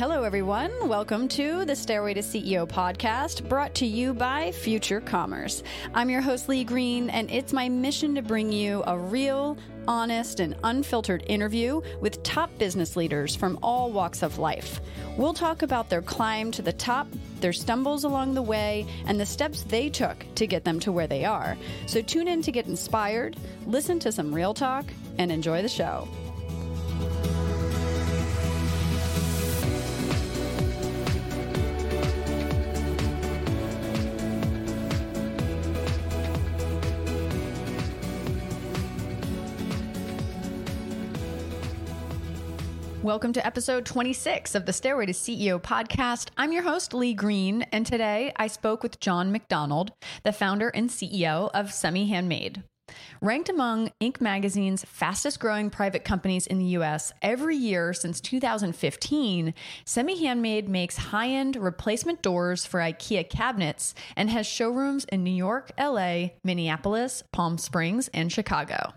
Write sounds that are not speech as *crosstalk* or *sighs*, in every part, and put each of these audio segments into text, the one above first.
Hello, everyone. Welcome to the Stairway to CEO podcast brought to you by Future Commerce. I'm your host, Lee Green, and it's my mission to bring you a real, honest, and unfiltered interview with top business leaders from all walks of life. We'll talk about their climb to the top, their stumbles along the way, and the steps they took to get them to where they are. So tune in to get inspired, listen to some real talk, and enjoy the show. Welcome to episode 26 of the Stairway to CEO podcast. I'm your host, Lee Green, and today I spoke with John McDonald, the founder and CEO of Semi Handmade. Ranked among Inc. magazine's fastest growing private companies in the US every year since 2015, Semi Handmade makes high end replacement doors for IKEA cabinets and has showrooms in New York, LA, Minneapolis, Palm Springs, and Chicago.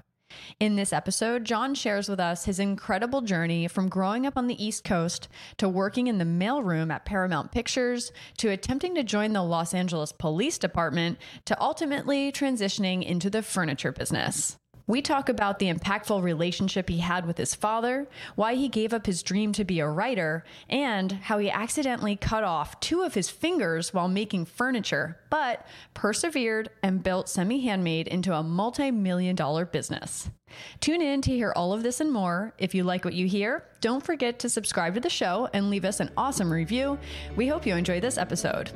In this episode, John shares with us his incredible journey from growing up on the East Coast to working in the mailroom at Paramount Pictures to attempting to join the Los Angeles Police Department to ultimately transitioning into the furniture business. We talk about the impactful relationship he had with his father, why he gave up his dream to be a writer, and how he accidentally cut off two of his fingers while making furniture, but persevered and built Semi Handmade into a multi million dollar business. Tune in to hear all of this and more. If you like what you hear, don't forget to subscribe to the show and leave us an awesome review. We hope you enjoy this episode.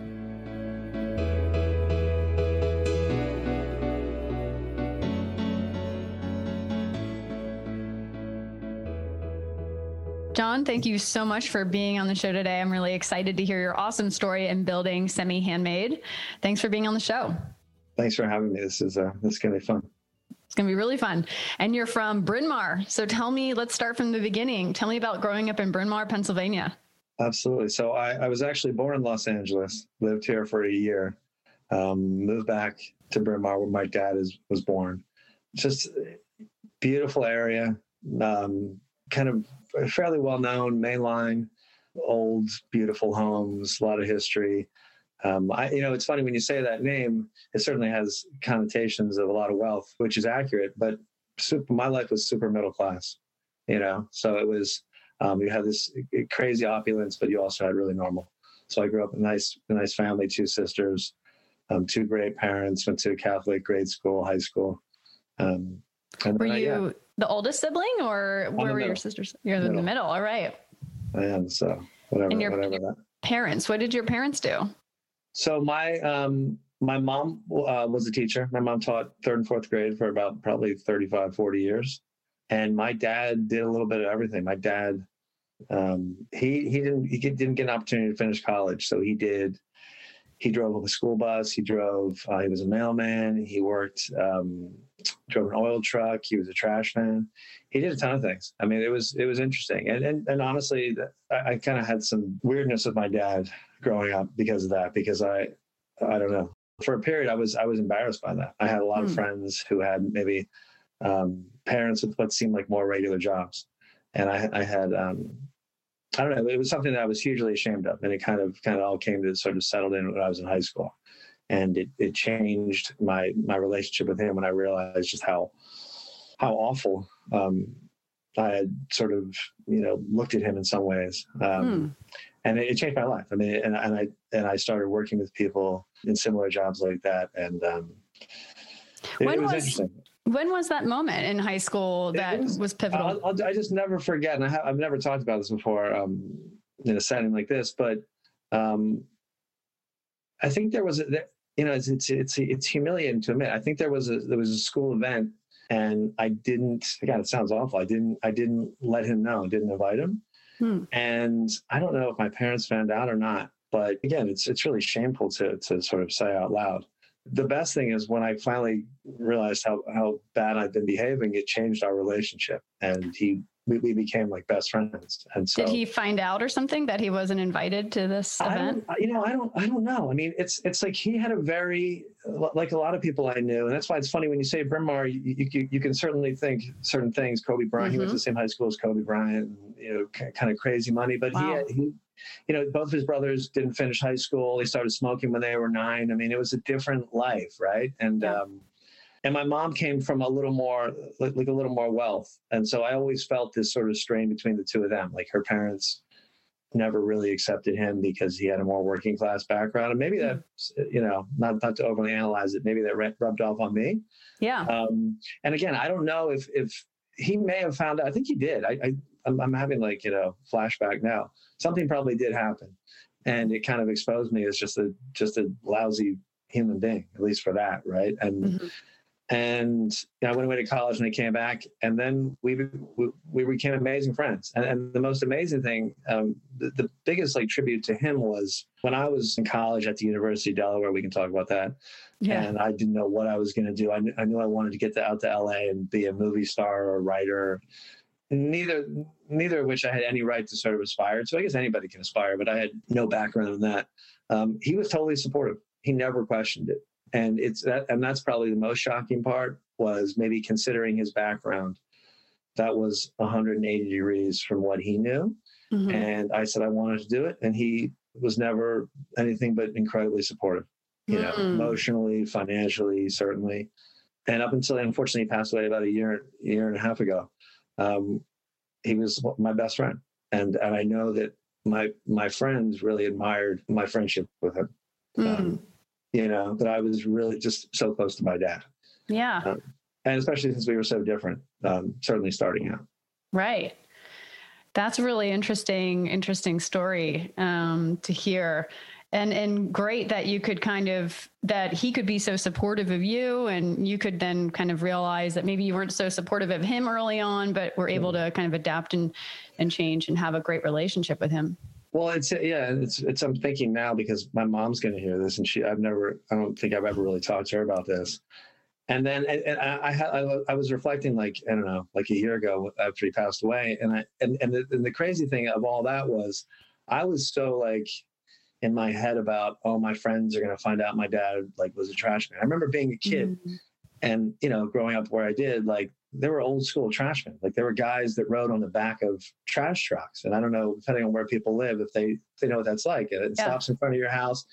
John, thank you so much for being on the show today. I'm really excited to hear your awesome story in building Semi Handmade. Thanks for being on the show. Thanks for having me. This is uh, this is gonna be fun. It's gonna be really fun. And you're from Bryn Mawr, so tell me. Let's start from the beginning. Tell me about growing up in Bryn Mawr, Pennsylvania. Absolutely. So I, I was actually born in Los Angeles. Lived here for a year. Um, moved back to Bryn Mawr where my dad is was born. Just beautiful area. Um, kind of fairly well known mainline, old, beautiful homes, a lot of history. Um, I, you know, it's funny when you say that name, it certainly has connotations of a lot of wealth, which is accurate, but super, my life was super middle class, you know, so it was, um, you had this crazy opulence, but you also had really normal. So I grew up in a nice, a nice family, two sisters, um, two great parents, went to Catholic grade school, high school. Um, Were you, yeah the oldest sibling, or where were your sisters? You're in the middle. All right. I am. So whatever. And your whatever that. parents. What did your parents do? So my um, my mom uh, was a teacher. My mom taught third and fourth grade for about probably 35, 40 years. And my dad did a little bit of everything. My dad, um, he he didn't he didn't get an opportunity to finish college, so he did. He drove a school bus. He drove. Uh, he was a mailman. He worked um, drove an oil truck. He was a trash man. He did a ton of things. I mean, it was it was interesting. And and, and honestly, I, I kind of had some weirdness with my dad growing up because of that. Because I I don't know. For a period, I was I was embarrassed by that. I had a lot of hmm. friends who had maybe um, parents with what seemed like more regular jobs, and I, I had um, I don't know. It was something that I was hugely ashamed of, and it kind of kind of all came to sort of settled in when I was in high school and it, it changed my my relationship with him when I realized just how how awful um, I had sort of you know looked at him in some ways, um, hmm. and it, it, changed my life. I mean, and, and I and I started working with people in similar jobs like that, and um, it, when it was, was interesting. When was that moment in high school that was, was, pivotal? I'll, I'll, i just never forget, and I have, I've never talked about this before um, in a setting like this, but um, I think there was a, you know, it's, it's, it's, it's humiliating to admit. I think there was a, there was a school event and I didn't, God, it sounds awful. I didn't, I didn't let him know, didn't invite him. Hmm. And I don't know if my parents found out or not, but again, it's, it's really shameful to, to sort of say out loud. The best thing is when I finally realized how, how bad I'd been behaving, it changed our relationship. And he we, we became like best friends. And so did he find out or something that he wasn't invited to this event? you know, I don't, I don't know. I mean, it's, it's like he had a very, like a lot of people I knew. And that's why it's funny when you say Bryn Mawr, you, you, you can certainly think certain things. Kobe Bryant, mm-hmm. he went to mm-hmm. the same high school as Kobe Bryant, you know, kind of crazy money, but wow. he, he, you know, both of his brothers didn't finish high school. They started smoking when they were nine. I mean, it was a different life, right? And um, and my mom came from a little more like, like a little more wealth, and so I always felt this sort of strain between the two of them. Like her parents never really accepted him because he had a more working class background, and maybe that you know, not not to overly analyze it, maybe that rubbed off on me. Yeah. Um, and again, I don't know if if he may have found out. I think he did. I, I I'm, I'm having like you know flashback now. Something probably did happen, and it kind of exposed me as just a just a lousy human being, at least for that, right? And Mhm. And I went away to college and I came back, and then we we, we became amazing friends. And, and the most amazing thing, um, the, the biggest like tribute to him was when I was in college at the University of Delaware. We can talk about that Yeah. and I didn't know what I was going to do. I, I knew I wanted to get to, out to LA and be a movie star or a writer. Neither, neither of which I had any right to sort of aspire to. I guess anybody can aspire, but I had no background in that. Um, he was totally supportive. He never questioned it, and it's that, and that's probably the most shocking part was maybe considering his background. That was 180 degrees from what he knew, Mhm. and I said I wanted to do it, and he was never anything but incredibly supportive you know, Mm. emotionally, financially, certainly. And up until unfortunately he passed away about a year, year and a half ago, um, he was my best friend, and and I know that my my friends really admired my friendship with him. Mm. Um, you know that I was really just so close to my dad, yeah. and especially since we were so different. Um, certainly starting out. Right. That's a really interesting, interesting story um, to hear. And and great that you could kind of that he could be so supportive of you and you could then kind of realize that maybe you weren't so supportive of him early on, but were able to kind of adapt and and change and have a great relationship with him. Well, it's yeah, it's it's. I'm thinking now because my mom's going to hear this, and she I've never I don't think I've ever really talked to her about this. And then and, and I I, had, I was reflecting like I don't know like a year ago after he passed away, and I and and the, and the crazy thing of all that was I was so like in my head about oh my friends are going to find out my dad like was a trash man. I remember being a kid Mhm. and you know growing up where i did like there were old school trashmen. Like there were guys that rode on the back of trash trucks and i don't know depending on where people live if they they know what that's like. It Yeah. stops in front of your house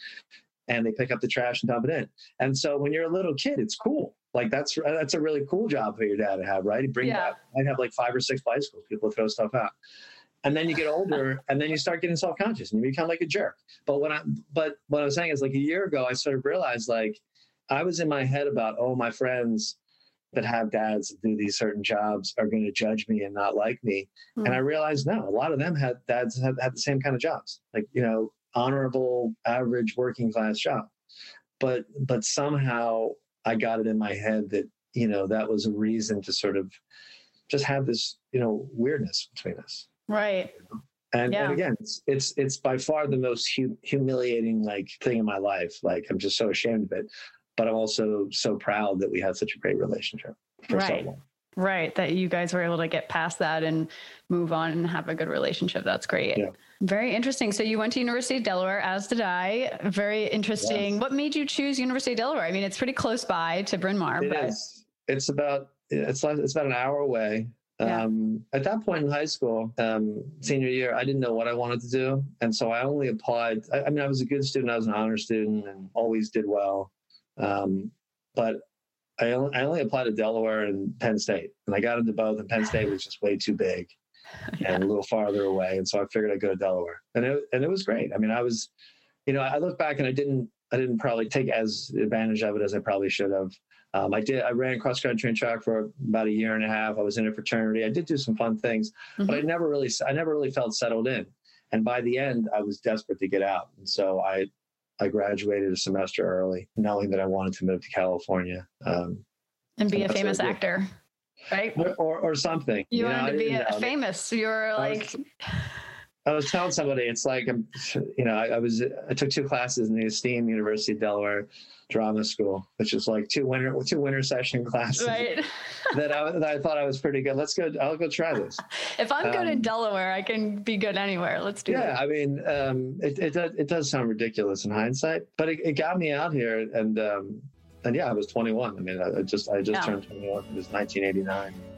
and they pick up the trash and dump it in. And so when you're a little kid it's cool. Like that's that's a really cool job for your dad to have right? He bring Yeah. back i'd have like five or six bicycles. People throw stuff out. And then you get older *laughs* and then you start getting self-conscious and you become like a jerk. But what i but what i was saying is like a year ago i sort of realized like I was in my head about, oh, my friends that have dads that do these certain jobs are going to judge me and not like me. Hmm. And I realized no, a lot of them had dads had, had the same kind of jobs, like, you know, honorable, average working class job. But but somehow I got it in my head that, you know, that was a reason to sort of just have this, you know, weirdness between us. Right. And, Yeah. and again, it's, it's it's by far the most hu- humiliating like thing in my life. Like I'm just so ashamed of it, but I'm also so proud that we had such a great relationship for Right. so long. Right. That you guys were able to get past that and move on and have a good relationship. That's great. Yeah. Very interesting. So you went to University of Delaware, as did I. Very interesting. What made you choose University of Delaware? I mean, it's pretty close by to Bryn Mawr, It but is. It's about it's like it's about an hour away. Yeah. Um, at that point in high school, um, senior year, I didn't know what I wanted to do, and so I only applied. I, I mean, I was a good student. I was an honor student and always did well, um, but I only, I only applied to Delaware and Penn State, and I got into both. And Penn State was just way too big *laughs* yeah. and a little farther away, and so I figured I'd go to Delaware, and it and it was great. I mean, I was, you know, I look back and I didn't I didn't probably take as advantage of it as I probably should have. Um, I did. I ran cross country and track for about a year and a half. I was in a fraternity. I did do some fun things, but I never really, I never really felt settled in. And by the end, I was desperate to get out, and so I, I graduated a semester early, knowing that I wanted to move to California, um, and be a that's what I famous actor, right? or, or or something. You, know, wanted I to be a, know. famous. You were like, was- I was telling somebody, it's like I'm, you know, I, I was I took two classes in the esteemed University of Delaware Drama School, which is like two winter two winter session classes right. *laughs* that I that I thought I was pretty good. Let's go. I'll go try this. *laughs* if I'm good in Um, Delaware, I can be good anywhere. Let's do it. Yeah, it. I mean, um, it it does it does sound ridiculous in hindsight, but it, it got me out here, and um, and yeah, I was 21. I mean, I, I just I just Yeah. turned 21. It was 1989.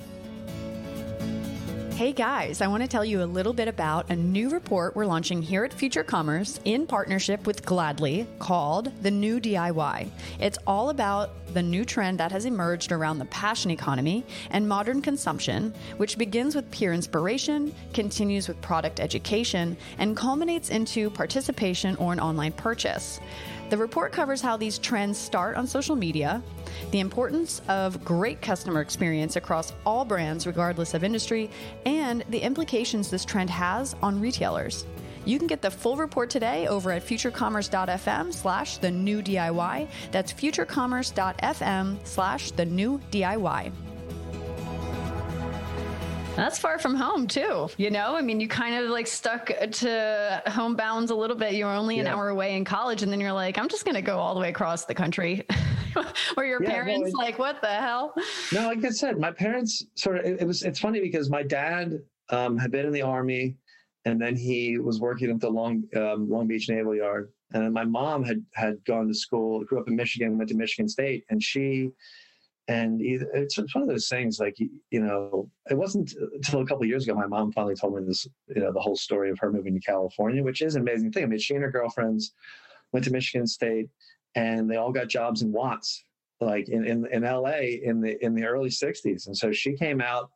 Hey guys, I want to tell you a little bit about a new report we're launching here at Future Commerce in partnership with Gladly called The New DIY. It's all about the new trend that has emerged around the passion economy and modern consumption, which begins with peer inspiration, continues with product education, and culminates into participation or an online purchase. The report covers how these trends start on social media, the importance of great customer experience across all brands, regardless of industry, and the implications this trend has on retailers. You can get the full report today over at futurecommerce.fm slash the new DIY. That's futurecommerce.fm slash the new DIY. That's far from home too. You know, I mean, you kind of like stuck to home bounds a little bit. You're only an yeah. hour away in college, and then you're like, I'm just going to go all the way across the country. *laughs* Were your yeah, parents like, what the hell? No, like I said, my parents sort of. It, it was. It's funny because my dad um, had been in the army, and then he was working at the Long um, Long Beach Naval Yard. And my mom had had gone to school, grew up in Michigan, went to Michigan State, and she and it's one of those things like you know it wasn't until a couple years ago my mom finally told me this you know the whole story of her moving to california which is an amazing thing. I mean she and her girlfriends went to michigan state and they all got jobs in watts like in, in, in la in the in the early 60s and so she came out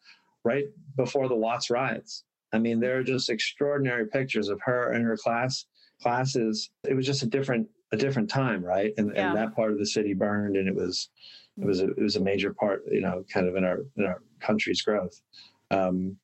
right before the watts riots i mean there are just extraordinary pictures of her and her class classes it was just a different a different time right and, yeah. and that part of the city burned and it was it was a, it was a major part, you know, kind of in our in our country's growth. Um,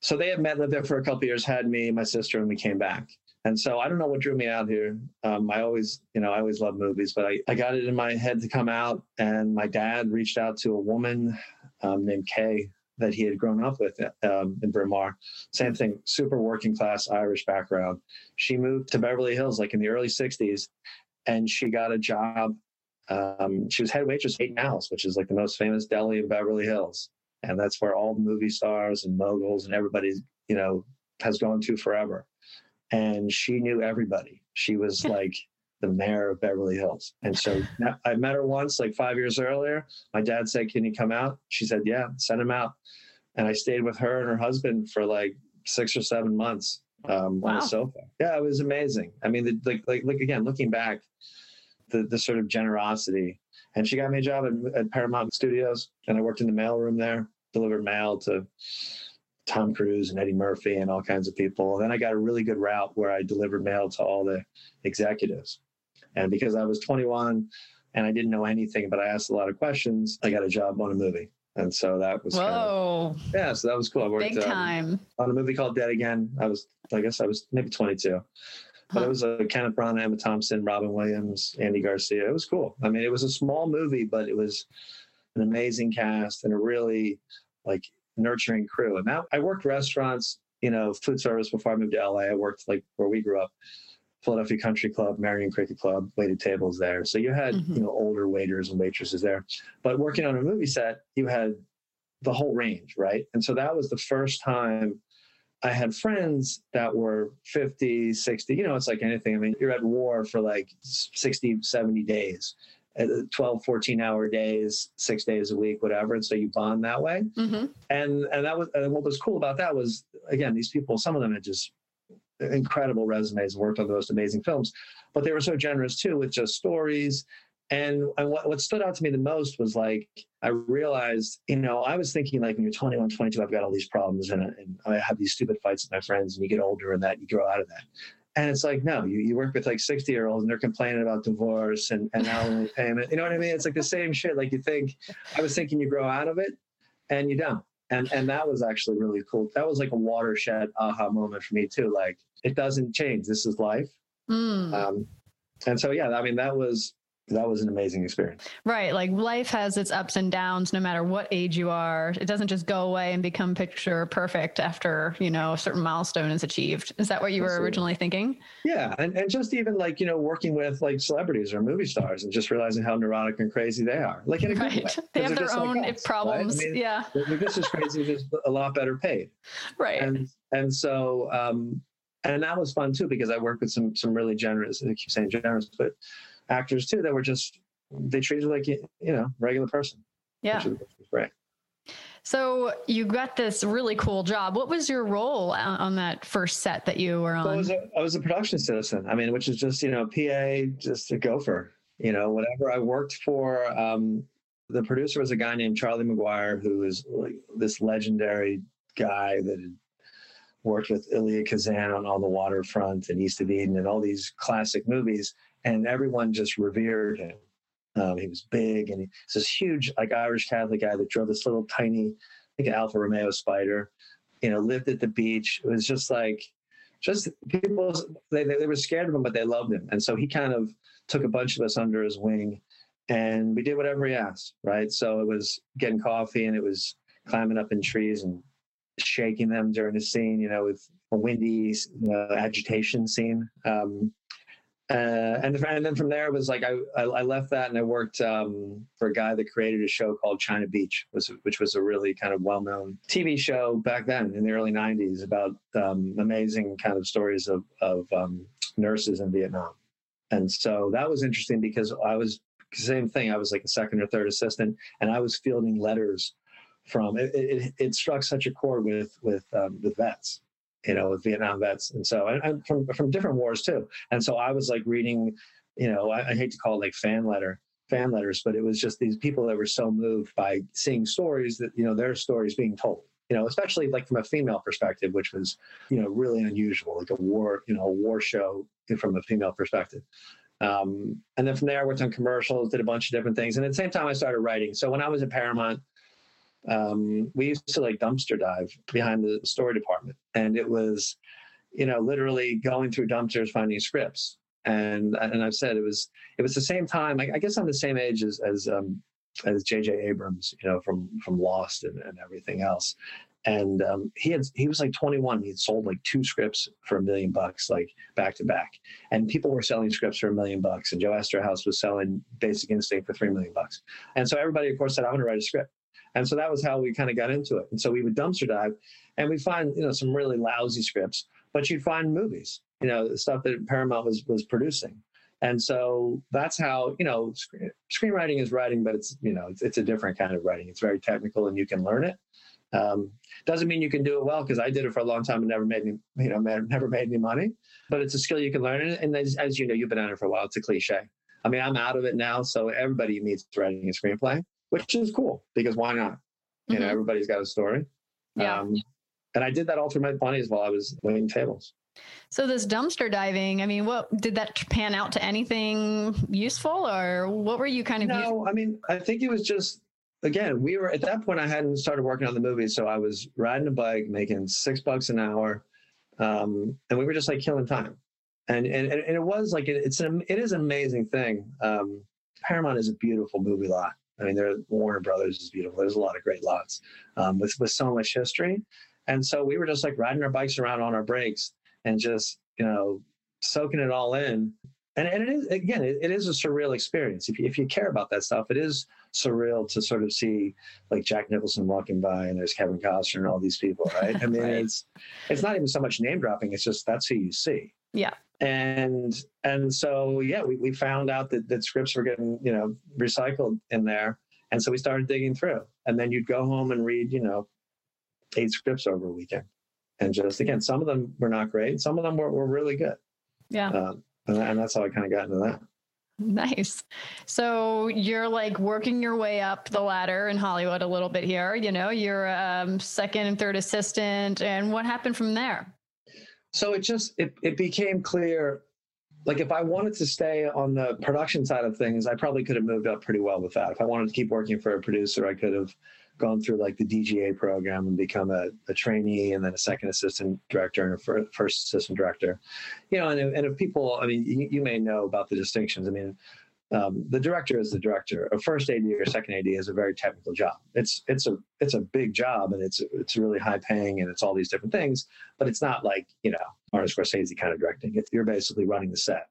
so they had met, lived there for a couple years, had me, my sister, and we came back. And so I don't know what drew me out here. Um, I always, you know, I always love movies, but I, I got it in my head to come out. And my dad reached out to a woman um, named Kay that he had grown up with um, in Bryn Mawr. Same thing, super working class Irish background. She moved to Beverly Hills like in the early 60s and she got a job um, she was head waitress at Nate 'n Al's, which is like the most famous deli in Beverly Hills, and that's where all the movie stars and moguls and everybody, you know, has gone to forever. And she knew everybody. She was like the mayor of Beverly Hills. And so I met her once, like five years earlier. My dad said, "Can you come out?" She said, "Yeah, send him out." And I stayed with her and her husband for like six or seven months um, wow. on the sofa. Yeah, it was amazing. I mean, the, like, like, like again, looking back, the, the sort of generosity. And she got me a job at, at Paramount Studios, and I worked in the mailroom there, delivered mail to Tom Cruise and Eddie Murphy and all kinds of people. And then I got a really good route where I delivered mail to all the executives. And because I was 21 and I didn't know anything, but I asked a lot of questions, I got a job on a movie. And so that was whoa, kind of, yeah. So that was cool. I worked big um, time um, on a movie called Dead Again. I was, I guess, I was maybe 22, but it was a uh, Kenneth Branagh, Emma Thompson, Robin Williams, Andy Garcia. It was cool. I mean, it was a small movie, but it was an amazing cast and a really like nurturing crew. And now I worked restaurants, you know, food service before I moved to LA. I worked like where we grew up, Philadelphia Country Club, Merion Cricket Club, waited tables there. So you had, mm-hmm. you know, older waiters and waitresses there. But working on a movie set, you had the whole range, right? And so that was the first time I had friends that were 50, 60, you know, it's like anything. I mean, you're at war for like 60, 70 days, uh, 12, 14 hour days, six days a week, whatever. And so you bond that way. Mm-hmm. And, and that was, and what was cool about that was, again, these people, some of them had just incredible resumes, worked on the most amazing films, but they were so generous too with just stories and, and what, what stood out to me the most was like, I realized, you know, I was thinking like when you're 21, 22, I've got all these problems and, and I have these stupid fights with my friends and you get older and that you grow out of that. And it's like, no, you, you work with like 60 year olds and they're complaining about divorce and, and alimony *laughs* payment. You know what I mean? It's like the same shit. Like you think, I was thinking you grow out of it and you don't. And, and that was actually really cool. That was like a watershed aha moment for me too. Like it doesn't change. This is life. Mm. Um, and so, yeah, I mean, that was, that was an amazing experience. Right. Like life has its ups and downs no matter what age you are. It doesn't just go away and become picture perfect after, you know, a certain milestone is achieved. Is that what you Absolutely. were originally thinking? Yeah. And, and just even like, you know, working with like celebrities or movie stars and just realizing how neurotic and crazy they are. Like in a right. way, They have their own like us, problems. Right? I mean, yeah. They're just as crazy, just a lot better paid. *laughs* Right. And, and so, um, and that was fun too, because I worked with some, some really generous, I keep saying generous, but actors too that were just they treated like you know regular person. Yeah, right. So you got this really cool job. What was your role on that first set that you were on? I was, a, I was a production assistant. I mean, which is just you know PA, just a gopher. You know, whatever I worked for. Um, the producer was a guy named Charlie Maguire, who is like this legendary guy that had worked with Elia Kazan on On the Waterfront and East of Eden and all these classic movies, and everyone just revered him. Um, he was big, and he's this huge, like Irish Catholic guy that drove this little tiny, like an Alfa Romeo Spider. You know, lived at the beach. It was just like, just people. They they were scared of him, but they loved him, and so he kind of took a bunch of us under his wing, and we did whatever he asked. Right. So it was getting coffee, and it was climbing up in trees and shaking them during the scene. You know, with a windy uh, agitation scene. Um, uh, and, and then from there it was like I, I left that and I worked um, for a guy that created a show called China Beach, was, which was a really kind of well known TV show back then in the early '90s about um, amazing kind of stories of of um, nurses in Vietnam. And so that was interesting because I was same thing. I was like a second or third assistant, and I was fielding letters from. It, it, it struck such a chord with with um, with vets you know, with Vietnam vets, and so and, and from from different wars too. And so I was like reading, you know, I, I hate to call it like fan letter fan letters, but it was just these people that were so moved by seeing stories that you know their stories being told you know, especially like from a female perspective, which was, you know, really unusual, like a war, you know, a war show from a female perspective. Um, and then from there, I worked on commercials, did a bunch of different things. And at the same time, I started writing. So when I was at Paramount, um, we used to like dumpster dive behind the story department, and it was, you know, literally going through dumpsters finding scripts. And and I've said it was it was the same time. I, I guess I'm the same age as as um, as J.J. Abrams, you know, from from Lost and, and everything else. And um, he had he was like 21. He had sold like two scripts for a million bucks, like back to back. And people were selling scripts for a million bucks. And Joe Eszterhas was selling Basic Instinct for three million bucks. And so everybody, of course, said, "I want to write a script." And so that was how we kind of got into it. And so we would dumpster dive and we'd find, you know, some really lousy scripts, but you'd find movies, you know, stuff that Paramount was was producing. And so that's how, you know, sc- screenwriting is writing, but it's, you know, it's, it's a different kind of writing. It's very technical and you can learn it. Um, doesn't mean you can do it well because I did it for a long time and never made any, you know, never made any money. But it's a skill you can learn. And as, as you know, you've been at it for a while. It's a cliche. I mean, I'm out of it now, so everybody needs writing a screenplay which is cool because why not? Mm-hmm. You know, mm-hmm. everybody's got a story. Yeah. Um, and I did that all through my 20s while I was waiting tables. So this dumpster diving, I mean, what did that pan out to anything useful or what were you kind of No? I mean, I think it was just again, we were at that point I hadn't started working on the movie, so I was riding a bike, making 6 bucks an hour. Um, and we were just like killing time. And and, and it was like it, it's an it is an amazing thing. Um, Paramount is a beautiful movie lot. I mean, there Warner Brothers is beautiful. There's a lot of great lots um, with with so much history, and so we were just like riding our bikes around on our breaks and just you know soaking it all in. And, and it is again, it, it is a surreal experience. If you, if you care about that stuff, it is surreal to sort of see like Jack Nicholson walking by and there's Kevin Costner and all these people, right? I mean, *laughs* right. it's it's not even so much name dropping; it's just that's who you see. Yeah and and so yeah we, we found out that, that scripts were getting you know recycled in there and so we started digging through and then you'd go home and read you know eight scripts over a weekend and just again some of them were not great some of them were, were really good yeah um, and, and that's how i kind of got into that Nice. So you're like working your way up the ladder in Hollywood a little bit here. You know, you're um, second and third assistant. And what happened from there? So it just it, it became clear like if I wanted to stay on the production side of things, I probably could have moved up pretty well with that. If I wanted to keep working for a producer, I could have gone through like the DGA program and become a, a trainee and then a second assistant director and a first assistant director. You know, and, and if people, I mean, you, you may know about the distinctions. I mean, um, the director is the director. A first AD or second AD is a very technical job. It's it's a it's a big job and it's it's really high paying and it's all these different things. But it's not like you know Martin Scorsese kind of directing. It's, you're basically running the set.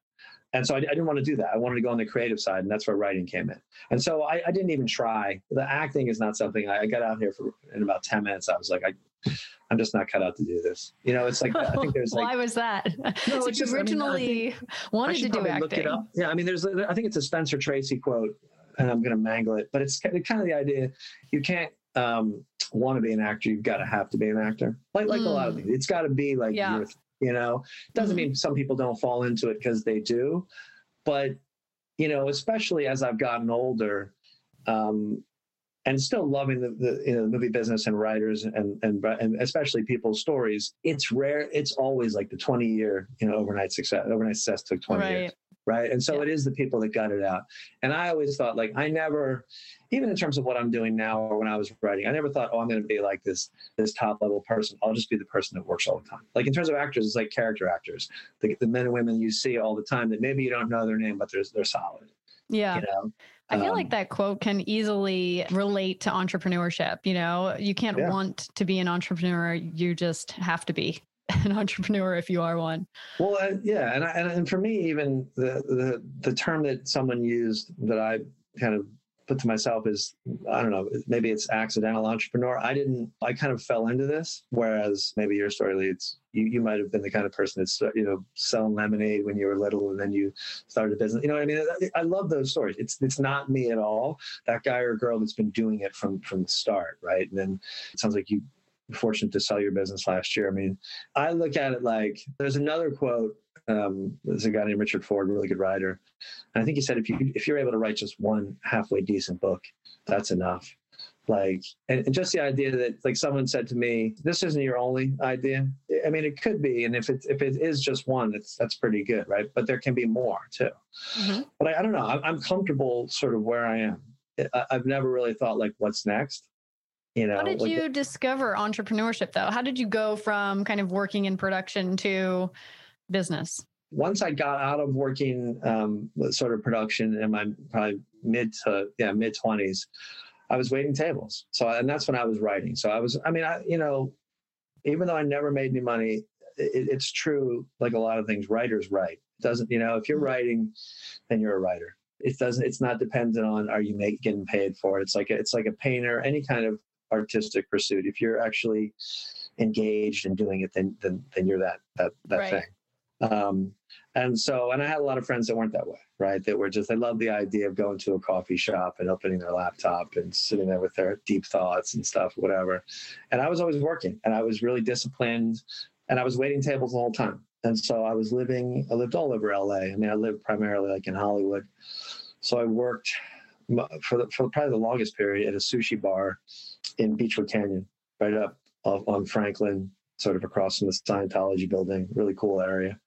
And so I, I, didn't want to do that. I wanted to go on the creative side, and that's where writing came in. And so I, I didn't even try. The acting is not something I, I, got out here for in about ten minutes. I was like, I, I'm just not cut out to do this. You know, it's like I think there's *laughs* like why was that? No, so just, originally I mean, wanted to do acting. Look it up. Yeah, I mean, there's I think it's a Spencer Tracy quote, and I'm going to mangle it, but it's kind of the idea you can't um, want to be an actor, you've got to have to be an actor. Like like mm. a lot of mm. things, it's got to be like yeah. you know. Doesn't mm-hmm. mean some people don't fall into it because they do, but you know, especially as I've gotten older, um, and still loving the, the, you know, the movie business and writers and, and and especially people's stories. It's rare. It's always like the twenty year you know overnight success. Overnight success took twenty right. years right? And so yeah. it is the people that got it out. And I always thought, like, I never, even in terms of what I'm doing now or when I was writing, I never thought, oh, I'm going to be like this this top level person. I'll just be the person that works all the time. Like in terms of actors, it's like character actors, the, the men and women you see all the time that maybe you don't know their name, but they're they're solid. Yeah. You know? I feel um, like that quote can easily relate to entrepreneurship. You know, you can't yeah. want to be an entrepreneur, you just have to be. *laughs* an entrepreneur if you are one. Well, uh, yeah, and, I, and and for me, even the, the the term that someone used that I kind of put to myself is I don't know, maybe it's accidental entrepreneur. I didn't. I kind of fell into this, whereas maybe your story leads. You, you might have been the kind of person that's you know selling lemonade when you were little and then you started a business. You know what I mean? I, love those stories. It's it's not me at all. That guy or girl that's been doing it from from the start, right? And then it sounds like you were fortunate to sell your business last year. I mean, I look at it like there's another quote. Um, there's a guy named Richard Ford, really good writer. And I think he said, if you if you're able to write just one halfway decent book, that's enough. Like, and, and just the idea that like someone said to me, this isn't your only idea. I mean, it could be, and if it if it is just one, it's that's pretty good, right? But there can be more too. Mm-hmm. But I, I, don't know. I'm, I'm comfortable sort of where I am. I, I've never really thought like, what's next? you know how did like, you discover entrepreneurship though how did you go from kind of working in production to business once i got out of working um, sort of production in my probably mid to yeah mid 20s i was waiting tables so and that's when i was writing so i was i mean i you know even though i never made any money it, it's true like a lot of things writers write it doesn't you know if you're mm-hmm. writing then you're a writer it doesn't it's not dependent on are you make, getting paid for it it's like a, it's like a painter any kind of artistic pursuit. If you're actually engaged in doing it, then then then you're that that that right. thing. Um, and so, and I had a lot of friends that weren't that way, right? That were just they loved the idea of going to a coffee shop and opening their laptop and sitting there with their deep thoughts and stuff, whatever. And I was always working, and I was really disciplined, and I was waiting tables the whole time. And so I was living, I lived all over LA. I mean, I lived primarily like in Hollywood. So I worked for, the, for probably the longest period at a sushi bar in Beachwood Canyon, right up on Franklin, sort of across from the Scientology building. Really cool area.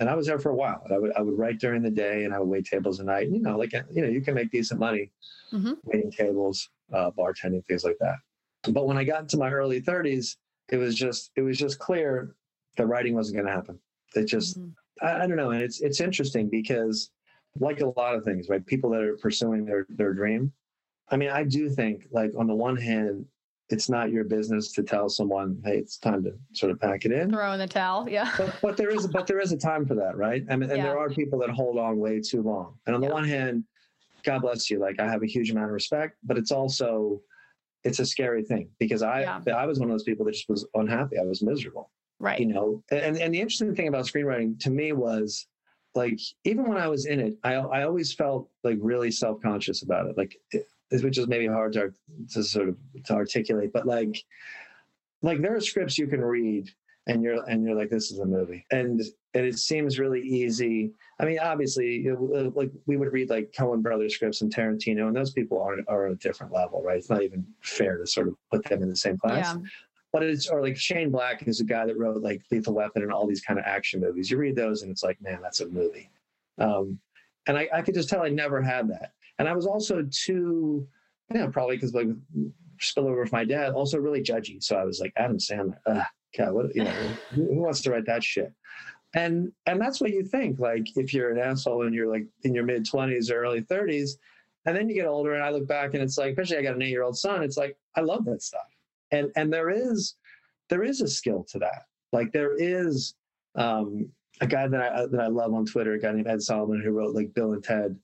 And I was there for a while. I would I would write during the day, and I would wait tables at night. You know, like you know, you can make decent money mm-hmm. waiting tables, uh, bartending, things like that. But when I got into my early 30s, it was just it was just clear that writing wasn't going to happen. It just mm-hmm. I, I don't know, and it's it's interesting because like a lot of things, right? People that are pursuing their their dream. I mean, I do think like on the one hand, it's not your business to tell someone, hey, it's time to sort of pack it in. Throw in the towel, yeah. But, but there is but there is a time for that, right? I mean, and yeah. there are people that hold on way too long. And on the one hand, God bless you. Like I have a huge amount of respect, but it's also it's a scary thing because I yeah. I was one of those people that just was unhappy. I was miserable. Right. You know, and and the interesting thing about screenwriting to me was like even when I was in it, I I always felt like really self conscious about it. Like which is maybe hard to, to sort of to articulate, but like like there are scripts you can read and you're and you're like this is a movie. And and it seems really easy. I mean obviously like we would read like Coen brothers scripts and tarantino and those people are are a different level right? It's not even fair to sort of put them in the same class. Yeah. but it's or like shane black is a guy that wrote like lethal weapon and all these kind of action movies. You read those and it's like man that's a movie. Um, and I, I could just tell i never had that and I was also too, you know, probably because like spillover of my dad, also really judgy. So I was like, Adam Sandler, ugh, God, what, you know, who, who wants to write that shit? And and that's what you think. Like if you're an asshole and you're like in your mid twenties or early thirties, and then you get older, and I look back and it's like, especially I got an eight year old son. It's like I love that stuff, and and there is there is a skill to that. Like there is um, a guy that I that I love on Twitter, a guy named Ed Solomon, who wrote like Bill and Ted,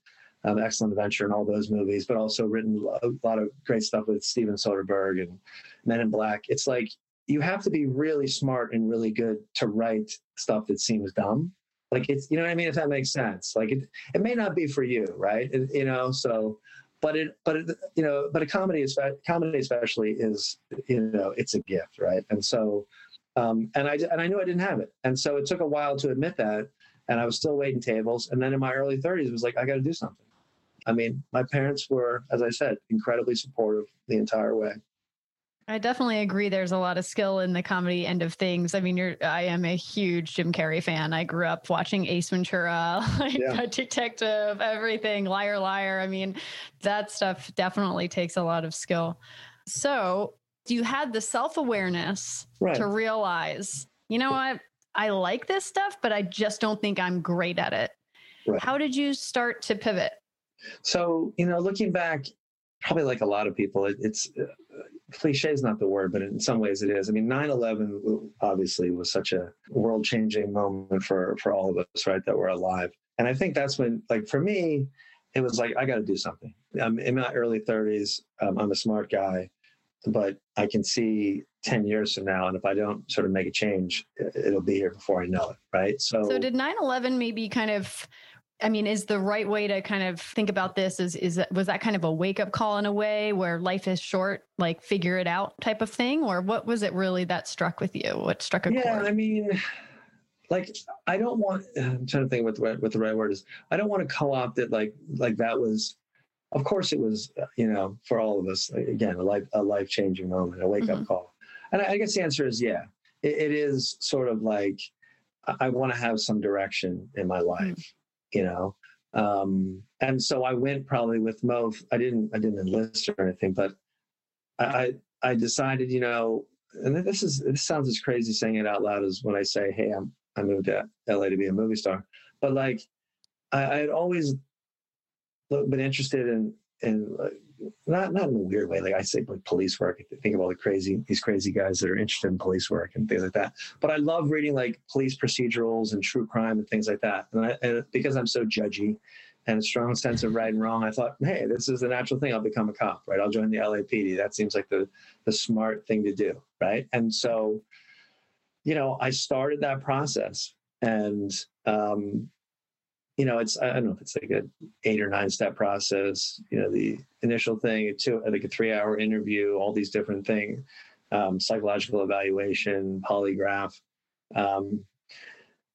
um, Excellent Adventure and all those movies, but also written a lot of great stuff with Steven Soderbergh and Men in Black. It's like you have to be really smart and really good to write stuff that seems dumb. Like it's, you know what I mean? If that makes sense. Like it, it may not be for you, right? It, you know, so, but it but it, you know but a comedy is comedy especially is you know it's a gift right and so um and i and i knew i didn't have it and so it took a while to admit that and i was still waiting tables and then in my early 30s it was like i got to do something i mean my parents were as i said incredibly supportive the entire way I definitely agree. There's a lot of skill in the comedy end of things. I mean, you're I am a huge Jim Carrey fan. I grew up watching Ace Ventura, *laughs* like yeah. Detective, everything, Liar Liar. I mean, that stuff definitely takes a lot of skill. So you had the self awareness right. to realize, you know what, I like this stuff, but I just don't think I'm great at it. Right. How did you start to pivot? So, you know, looking back, probably like a lot of people, it, it's uh, cliche is not the word, but in some ways it is. I mean, 9-11 obviously was such a world changing moment for, for all of us, right? That we're alive. And I think that's when, like, for me, it was like, I got to do something. I'm in my early 30s. Um, I'm a smart guy, but I can see 10 years from now. And if I don't sort of make a change, it'll be here before I know it. Right. So, so did 9 11 maybe kind of I mean, is the right way to kind of think about this is is was that kind of a wake up call in a way where life is short, like figure it out type of thing, or what was it really that struck with you? What struck a yeah, chord? I mean, like I don't want. *sighs* I'm trying to think what the what the right word is. I don't want to co-opt it like like that was. Of course, it was you know for all of us again a life a life changing moment, a wake up mm-hmm. call, and I, I, guess the answer is yeah. it, it is sort of like I, I want to have some direction in my life. Mm-hmm you know. Um, and so I went probably with Mo. I didn't I didn't enlist or anything, but I I decided, you know, and this is this sounds as crazy saying it out loud as when I say, hey, I'm I moved to LA to be a movie star. But like I, I had always been interested in in like, not not in a weird way. Like I say, like police work. Think of all the crazy these crazy guys that are interested in police work and things like that. But I love reading like police procedurals and true crime and things like that. And, I, and because I'm so judgy and a strong sense of right and wrong, I thought, hey, this is the natural thing. I'll become a cop, right? I'll join the LAPD. That seems like the the smart thing to do, right? And so, you know, I started that process and um, you know, it's I don't know if it's like a eight or nine step process. You know, the initial thing, two, I think a three hour interview, all these different things, um, psychological evaluation, polygraph. Um,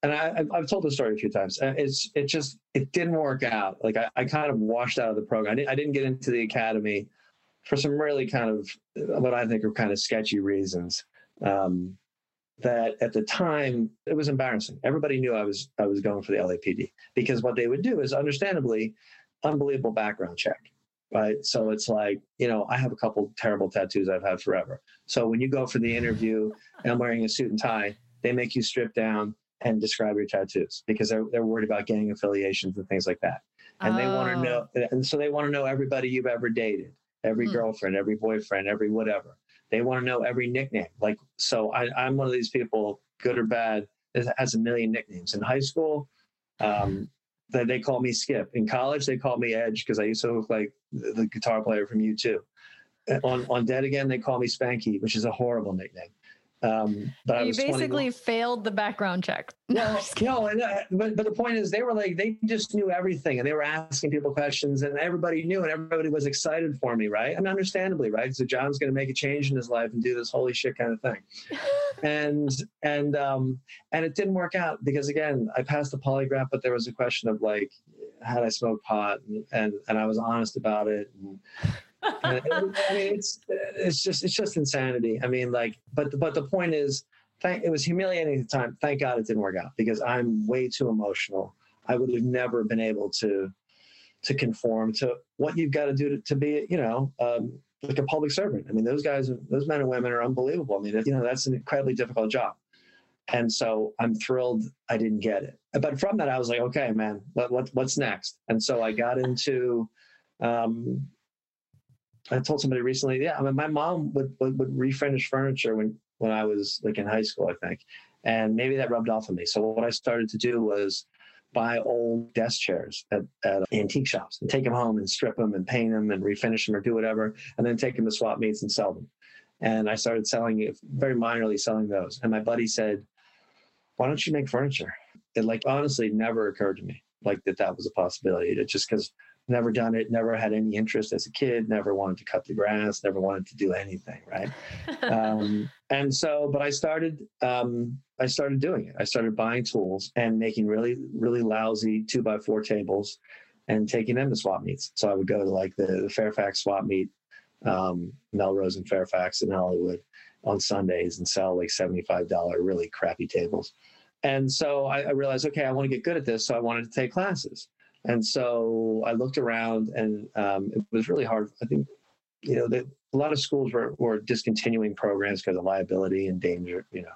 and I, I've told the story a few times. Uh, it's it just it didn't work out. Like I, I kind of washed out of the program. I didn't, I didn't get into the academy for some really kind of what I think are kind of sketchy reasons. Um, that at the time it was embarrassing. Everybody knew I was I was going for the LAPD because what they would do is understandably unbelievable background check. Right. So it's like, you know, I have a couple terrible tattoos I've had forever. So when you go for the interview and I'm wearing a suit and tie, they make you strip down and describe your tattoos because they're, they're worried about gang affiliations and things like that. And oh. they want to know, and so they want to know everybody you've ever dated, every mm. girlfriend, every boyfriend, every whatever. They want to know every nickname. Like, so I, I'm one of these people, good or bad, that has a million nicknames. In high school, um, that they call me Skip. In college, they call me Edge because I used to look like the, the guitar player from U2. On on Dead Again, they call me Spanky, which is a horrible nickname. Um, but you basically 21. failed the background check. No, no, and, uh, but but the point is, they were like they just knew everything, and they were asking people questions, and everybody knew, and everybody was excited for me, right? And understandably, right? So John's going to make a change in his life and do this holy shit kind of thing, *laughs* and and um and it didn't work out because again, I passed the polygraph, but there was a question of like, had I smoked pot, and and, and I was honest about it. And, *laughs* I mean, it's it's just it's just insanity. I mean, like, but but the point is, thank, it was humiliating at the time. Thank God it didn't work out because I'm way too emotional. I would have never been able to to conform to what you've got to do to, to be, you know, um, like a public servant. I mean, those guys, those men and women are unbelievable. I mean, you know, that's an incredibly difficult job. And so I'm thrilled I didn't get it. But from that, I was like, okay, man, what, what what's next? And so I got into um, I told somebody recently, yeah, I mean, my mom would, would, would refurnish furniture when, when I was like in high school, I think. And maybe that rubbed off on me. So what I started to do was buy old desk chairs at, at antique shops and take them home and strip them and paint them and refinish them or do whatever, and then take them to swap meets and sell them. And I started selling it, very minorly selling those. And my buddy said, why don't you make furniture? It like honestly never occurred to me like that that was a possibility. It just because never done it, never had any interest as a kid, never wanted to cut the grass, never wanted to do anything, right? *laughs* um, and so, but I started, um, I started doing it. I started buying tools and making really, really lousy two by four tables and taking them to swap meets. So I would go to like the, the Fairfax swap meet, um, Melrose and Fairfax in Hollywood on Sundays and sell like $75 really crappy tables. And so I, I realized, okay, I want to get good at this. So I wanted to take classes. And so I looked around and um, it was really hard. I think, you know, that a lot of schools were, were discontinuing programs because of liability and danger, you know,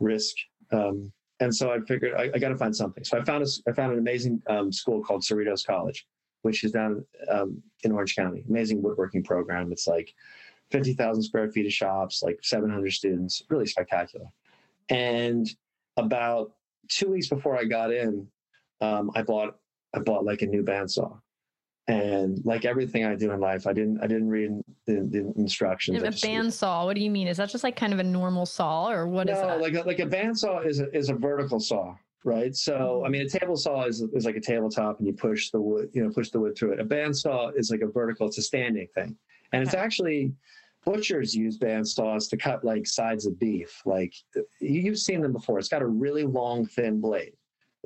risk. Um, and so I figured I, I got to find something. So I found a, I found an amazing um, school called Cerritos College, which is down um, in Orange County. Amazing woodworking program. It's like 50,000 square feet of shops, like 700 students, really spectacular. And about two weeks before I got in, um, I bought I bought like a new bandsaw, and like everything I do in life, I didn't I didn't read the, the instructions. a bandsaw. What do you mean? Is that just like kind of a normal saw, or what no, is that? like a, like a bandsaw is a, is a vertical saw, right? So I mean, a table saw is is like a tabletop, and you push the wood, you know, push the wood through it. A bandsaw is like a vertical. It's a standing thing, and okay. it's actually butchers use bandsaws to cut like sides of beef. Like you've seen them before. It's got a really long, thin blade.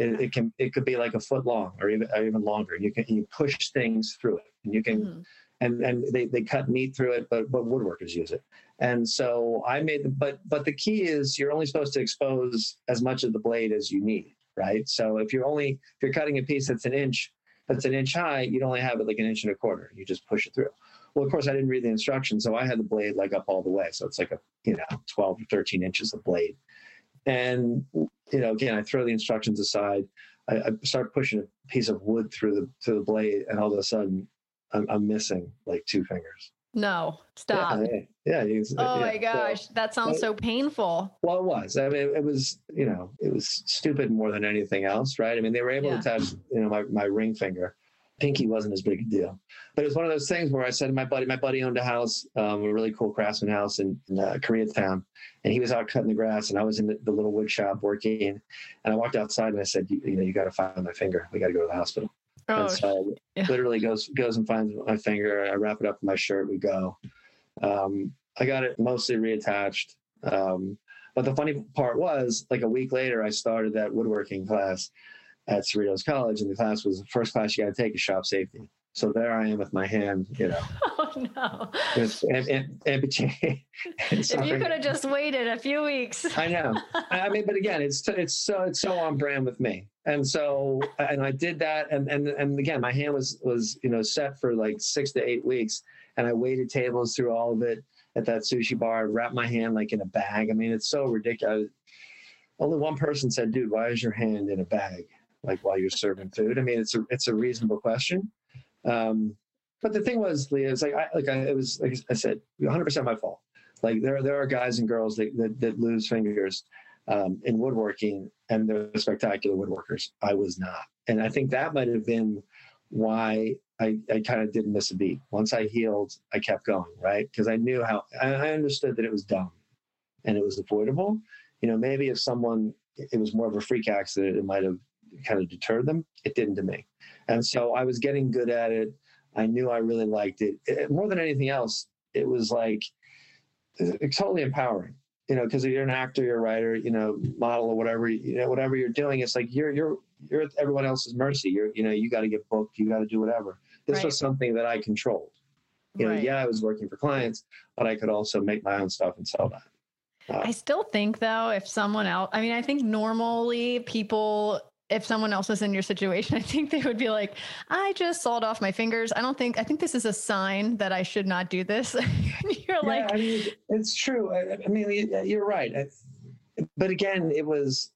It, it can it could be like a foot long or even or even longer. You can you push things through it, and you can. Mm-hmm. And, and they, they cut meat through it, but but woodworkers use it. And so I made the but but the key is you're only supposed to expose as much of the blade as you need, right? So if you're only if you're cutting a piece that's an inch that's an inch high, you'd only have it like an inch and a quarter. You just push it through. Well, of course, I didn't read the instructions, so I had the blade like up all the way. So it's like a you know 12 or 13 inches of blade. And you know, again, I throw the instructions aside. I, I start pushing a piece of wood through the through the blade, and all of a sudden, I'm, I'm missing like two fingers. No, stop. Yeah, yeah. yeah oh yeah, my gosh, so, that sounds so painful. Well, it was. I mean, it was, you know, it was stupid more than anything else, right? I mean, they were able to touch, you know, my, my ring finger, pinky wasn't as big a deal. But it was one of those things where I said to my buddy, my buddy owned a house, um, a really cool craftsman house in, in uh, Koreatown, and he was out cutting the grass, and I was in the, the little wood shop working. And I walked outside and I said, you, you know, you got to find my finger. We got to go to the hospital. Oh, and so yeah. literally goes goes and finds my finger. I wrap it up in my shirt. We go. Um, I got it mostly reattached. Um, but the funny part was, like a week later, I started that woodworking class at Cerritos College, and the class was the first class you got to take is shop safety. So there I am with my hand, you know. *laughs* Oh no! amputated. *laughs* if you could have just waited a few weeks. I know. I mean, but again, it's it's so it's so on brand with me, and so and I did that, and and and again, my hand was was you know set for like six to eight weeks, and I waited tables through all of it at that sushi bar. I Wrapped my hand like in a bag. I mean, it's so ridiculous. Only one person said, "Dude, why is your hand in a bag?" Like while you're serving food? I mean, it's a it's a reasonable question. Um, but the thing was, Leah, it's like I like I, it was like I said, 100 percent my fault. Like there there are guys and girls that that, that lose fingers um, in woodworking, and they're spectacular woodworkers. I was not, and I think that might have been why I, I kind of didn't miss a beat. Once I healed, I kept going, right? Because I knew how I understood that it was dumb and it was avoidable. You know, maybe if someone it was more of a freak accident, it might have kind of deter them. It didn't to me. And so I was getting good at it. I knew I really liked it. it more than anything else, it was like it's totally empowering. You know, because if you're an actor, you're a writer, you know, model or whatever, you know, whatever you're doing, it's like you're you're you're at everyone else's mercy. You're you know, you got to get booked, you got to do whatever. This right. was something that I controlled. You know, right. yeah, I was working for clients, but I could also make my own stuff and sell that. Uh, I still think though, if someone else, I mean, I think normally people if someone else was in your situation, *laughs* I think they would be like, I just sawed off my fingers. I don't think, I think this is a sign that I should not do this. *laughs* you're yeah, like, I mean, it's true. I, I mean, you're right. but again, it was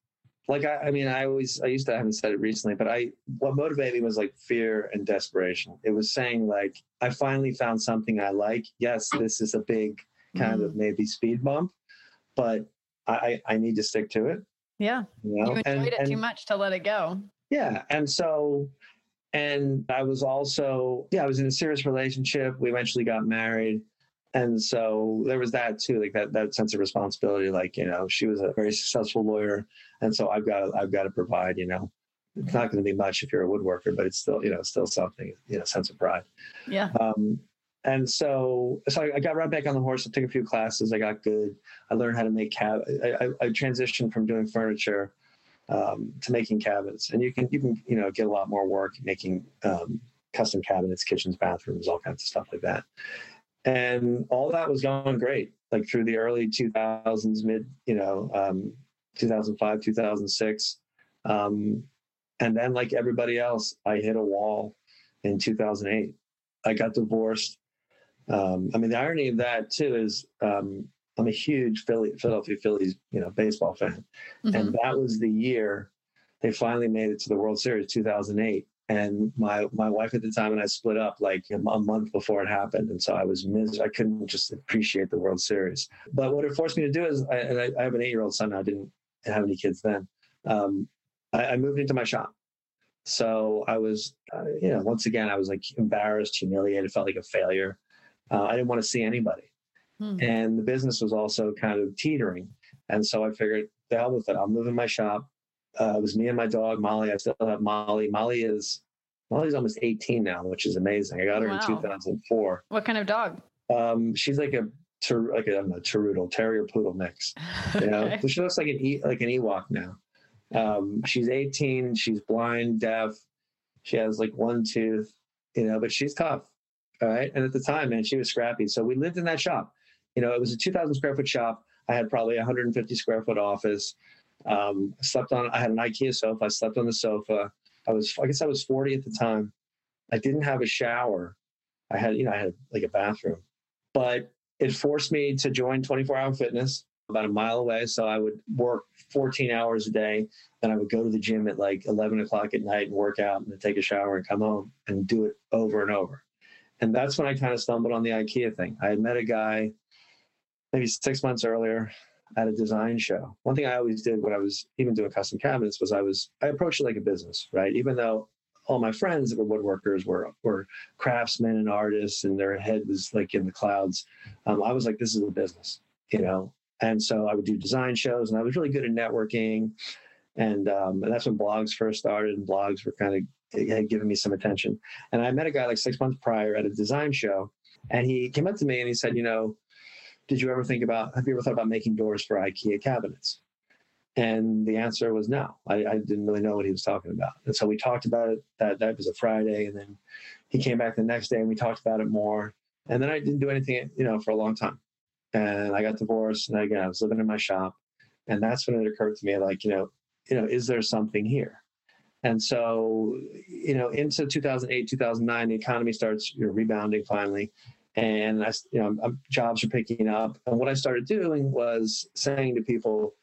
like, I, I, mean, I always, I used to, I haven't said it recently, but I, what motivated me was like fear and desperation. It was saying like, I finally found something I like. Yes, this is a big kind mm. of maybe speed bump, but I, I need to stick to it yeah. You, know? you enjoyed and, it and, too much to let it go. Yeah. And so, and I was also, yeah, I was in a serious relationship. We eventually got married. And so there was that too, like that, that sense of responsibility. Like, you know, she was a very successful lawyer. And so I've got to, I've got to provide, you know, it's not going to be much if you're a woodworker, but it's still, you know, still something, you know, sense of pride. Yeah. Um, and so, so I, I, got right back on the horse. I took a few classes. I got good. I learned how to make cab. I, I, I transitioned from doing furniture um, to making cabinets, and you can you can you know get a lot more work making um, custom cabinets, kitchens, bathrooms, all kinds of stuff like that. And all that was going great, like through the early 2000s, mid you know um, 2005, 2006. Um, and then, like everybody else, I hit a wall in 2008. I got divorced. Um, I mean, the irony of that too is um, I'm a huge Philly, Philadelphia Phillies, you know, baseball fan, mm-hmm. and that was the year they finally made it to the World Series, 2008. And my my wife at the time and I split up like a, month before it happened, and so I was mis- I couldn't just appreciate the World Series. But what it forced me to do is, I, and I, I have an eight year old son. I didn't have any kids then. Um, I, I moved into my shop. So I was, uh, you know, once again, I was like embarrassed, humiliated, felt like a failure. Uh, I didn't want to see anybody. Hmm. And the business was also kind of teetering. And so I figured, the hell with it. I'll move in my shop. Uh, it was me and my dog, Molly. I still have Molly. Molly is, Molly's almost 18 now, which is amazing. I got her wow. in 2004. What kind of dog? Um, she's like a, like a, I don't know, Teroodle, terrier poodle mix. *laughs* You know, okay. so she looks like an e, like an Ewok now. Um, she's 18. She's blind, deaf. She has like one tooth, you know, but she's tough. All right. And at the time, man, she was scrappy. So we lived in that shop. You know, it was a 2,000 square foot shop. I had probably 150 square foot office. Um, I slept on, I had an IKEA sofa. I slept on the sofa. I was, I guess I was 40 at the time. I didn't have a shower. I had, you know, I had like a bathroom, but it forced me to join 24 hour fitness about a mile away. So I would work 14 hours a day. Then I would go to the gym at like 11 o'clock at night and work out and take a shower and come home and do it over and over. And that's when I kind of stumbled on the IKEA thing. I had met a guy maybe six months earlier at a design show. One thing I always did when I was even doing custom cabinets was I was I approached it like a business, right? Even though all my friends that were woodworkers were were craftsmen and artists, and their head was like in the clouds. Um, I was like, this is a business, you know. And so I would do design shows, and I was really good at networking. And, um, and that's when blogs first started, and blogs were kind of had given me some attention. And I met a guy like six months prior at a design show, and he came up to me and he said, "You know, did you ever think about? Have you ever thought about making doors for IKEA cabinets?" And the answer was no. I, I, didn't really know what he was talking about. And so we talked about it. That that was a Friday, and then he came back the next day, and we talked about it more. And then I didn't do anything, you know, for a long time and I got divorced, and again I was living in my shop, and that's when it occurred to me, like you know, you know, is there something here? And so, you know, into 2008, 2009, the economy starts you know, rebounding finally, and I, you know, jobs are picking up. And what I started doing was saying to people,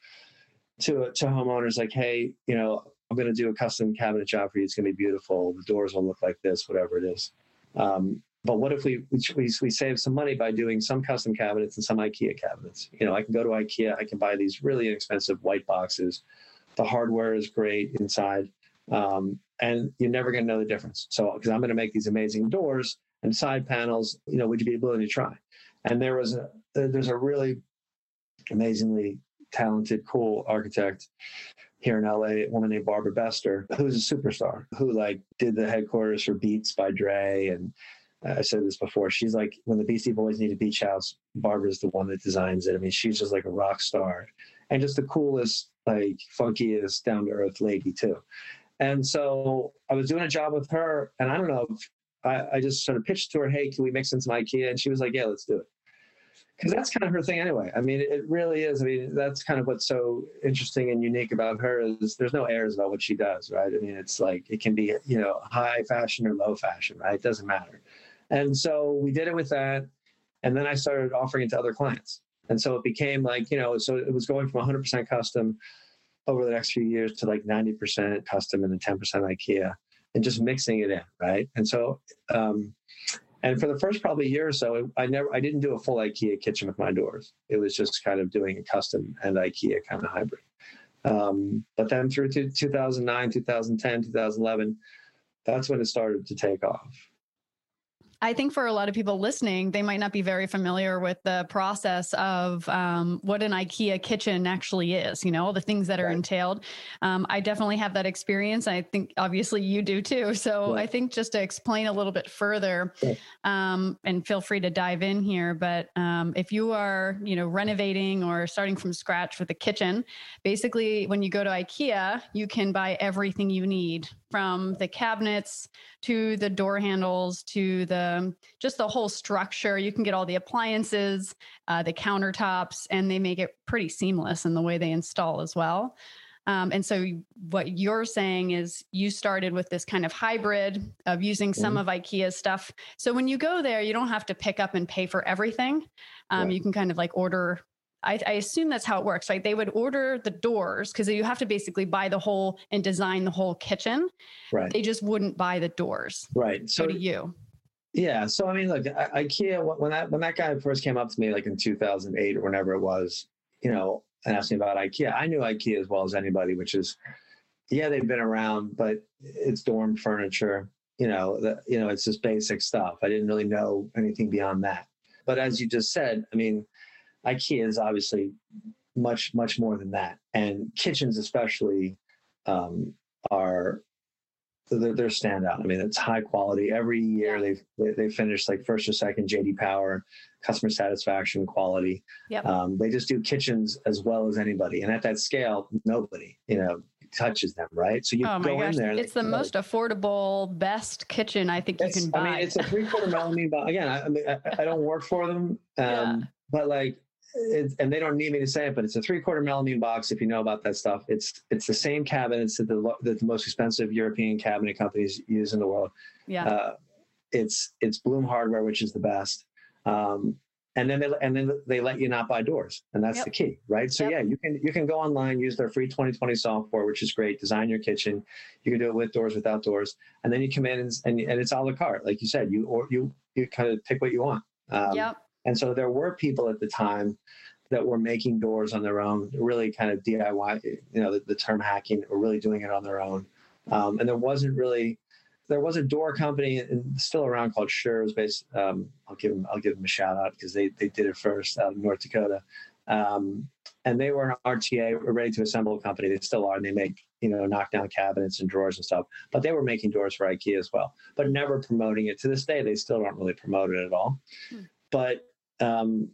to to homeowners, like, hey, you know, I'm going to do a custom cabinet job for you. It's going to be beautiful. The doors will look like this, whatever it is. Um, but what if we, we we save some money by doing some custom cabinets and some IKEA cabinets? You know, I can go to IKEA, I can buy these really inexpensive white boxes. The hardware is great inside, um, and you're never going to know the difference. So, because I'm going to make these amazing doors and side panels, you know, would you be willing to try? And there was a there's a really amazingly talented, cool architect here in LA, a woman named Barbara Bester, who's a superstar, who like did the headquarters for Beats by Dre and I said this before. She's like when the Beastie Boys need a beach house, Barbara's the one that designs it. I mean, she's just like a rock star and just the coolest, like funkiest, down to earth lady too. And so I was doing a job with her, and I don't know, I, I just sort of pitched to her, "Hey, can we mix in some IKEA?" And she was like, "Yeah, let's do it." Because that's kind of her thing anyway. I mean, it really is. I mean, that's kind of what's so interesting and unique about her is there's no airs about what she does, right? I mean, it's like it can be, you know, high fashion or low fashion, right? It doesn't matter and so we did it with that. And then I started offering it to other clients. And so it became like, you know, so it was going from 100% custom over the next few years to like 90% custom and then 10% IKEA and just mixing it in. Right. And so, um, and for the first probably year or so, I never, I didn't do a full IKEA kitchen with my doors. It was just kind of doing a custom and IKEA kind of hybrid. Um, but then through to 2009, 2010, 2011, that's when it started to take off. I think for a lot of people listening, they might not be very familiar with the process of um, what an IKEA kitchen actually is, you know, all the things that are right. entailed. Um, I definitely have that experience. I think obviously you do too. So I think just to explain a little bit further, um, and feel free to dive in here, but um, if you are, you know, renovating or starting from scratch with a kitchen, basically when you go to IKEA, you can buy everything you need from the cabinets to the door handles to the just the whole structure. You can get all the appliances, uh, the countertops, and they make it pretty seamless in the way they install as well. Um, and so, what you're saying is you started with this kind of hybrid of using some mm-hmm. of IKEA's stuff. So, when you go there, you don't have to pick up and pay for everything. Um, You can kind of like order I, I, assume that's how it works, right? They would order the doors because you have to basically buy the whole and design the whole kitchen. Right. They just wouldn't buy the doors. Right. So, so do you. Yeah. So I mean, look, IKEA when that when that guy first came up to me, like in 2008 or whenever it was, you know, and asked me about IKEA, I knew IKEA as well as anybody, which is, yeah, they've been around, but it's dorm furniture. You know, the, you know, it's just basic stuff. I didn't really know anything beyond that. But as you just said, I mean, IKEA is obviously much much more than that, and kitchens especially um, are they're, they're standout. I mean, it's high quality. Every year they've they finish like first or second JD Power, customer satisfaction, quality. Yep. Um, they just do kitchens as well as anybody, and at that scale, nobody you know touches them, right? So you oh go gosh. in there. It's the most affordable, best kitchen I think you can buy. I mean, it's a three quarter melamine box. Again, I, I mean, I, I, don't work for them, *laughs* um, yeah. but like and they don't need me to say it, but it's a three quarter melamine box. If you know about that stuff, it's it's the same cabinets that the that the most expensive European cabinet companies use in the world. Yeah, uh, it's it's Blum hardware, which is the best. Um, and then they and then they let you not buy doors, and that's yep. the key, right? So yep. yeah, you can you can go online, use their free 2020 software, which is great. Design your kitchen. You can do it with doors, without doors, and then you come in and and, and it's a la carte, like you said. You or you you kind of pick what you want. Um, yep. And so there were people at the time that were making doors on their own, really kind of DIY, you know, the, the term hacking, or really doing it on their own. Um, and there wasn't really, there was a door company still around called Scherr's. Based, um, I'll give them, I'll give them a shout out because they they did it first out of North Dakota. Um, and they were an RTA, ready to assemble company. They still are, and they make you know knockdown cabinets and drawers and stuff. But they were making doors for IKEA as well, but never promoting it. To this day, they still don't really promote it at all. Hmm. But um,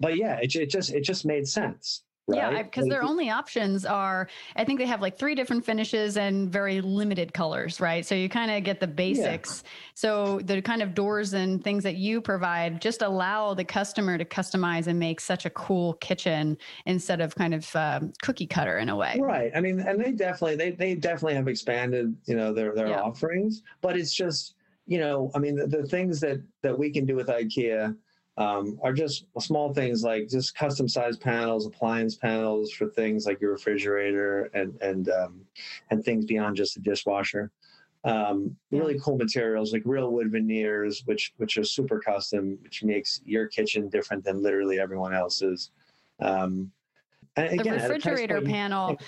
but yeah, it, it just it just made sense. Right? Yeah, because their only options are, I think they have like three different finishes and very limited colors, right? So you kind of get the basics. Yeah. So the kind of doors and things that you provide just allow the customer to customize and make such a cool kitchen instead of kind of um, cookie cutter in a way. Right. I mean, and they definitely they they definitely have expanded, you know, their their yeah. offerings, but it's just you know, I mean, the, the things that that we can do with IKEA um, are just small things like just custom sized panels, appliance panels for things like your refrigerator and and um, and things beyond just a dishwasher. Um, really cool materials like real wood veneers, which which are super custom, which makes your kitchen different than literally everyone else's. Um, Again, the refrigerator panel,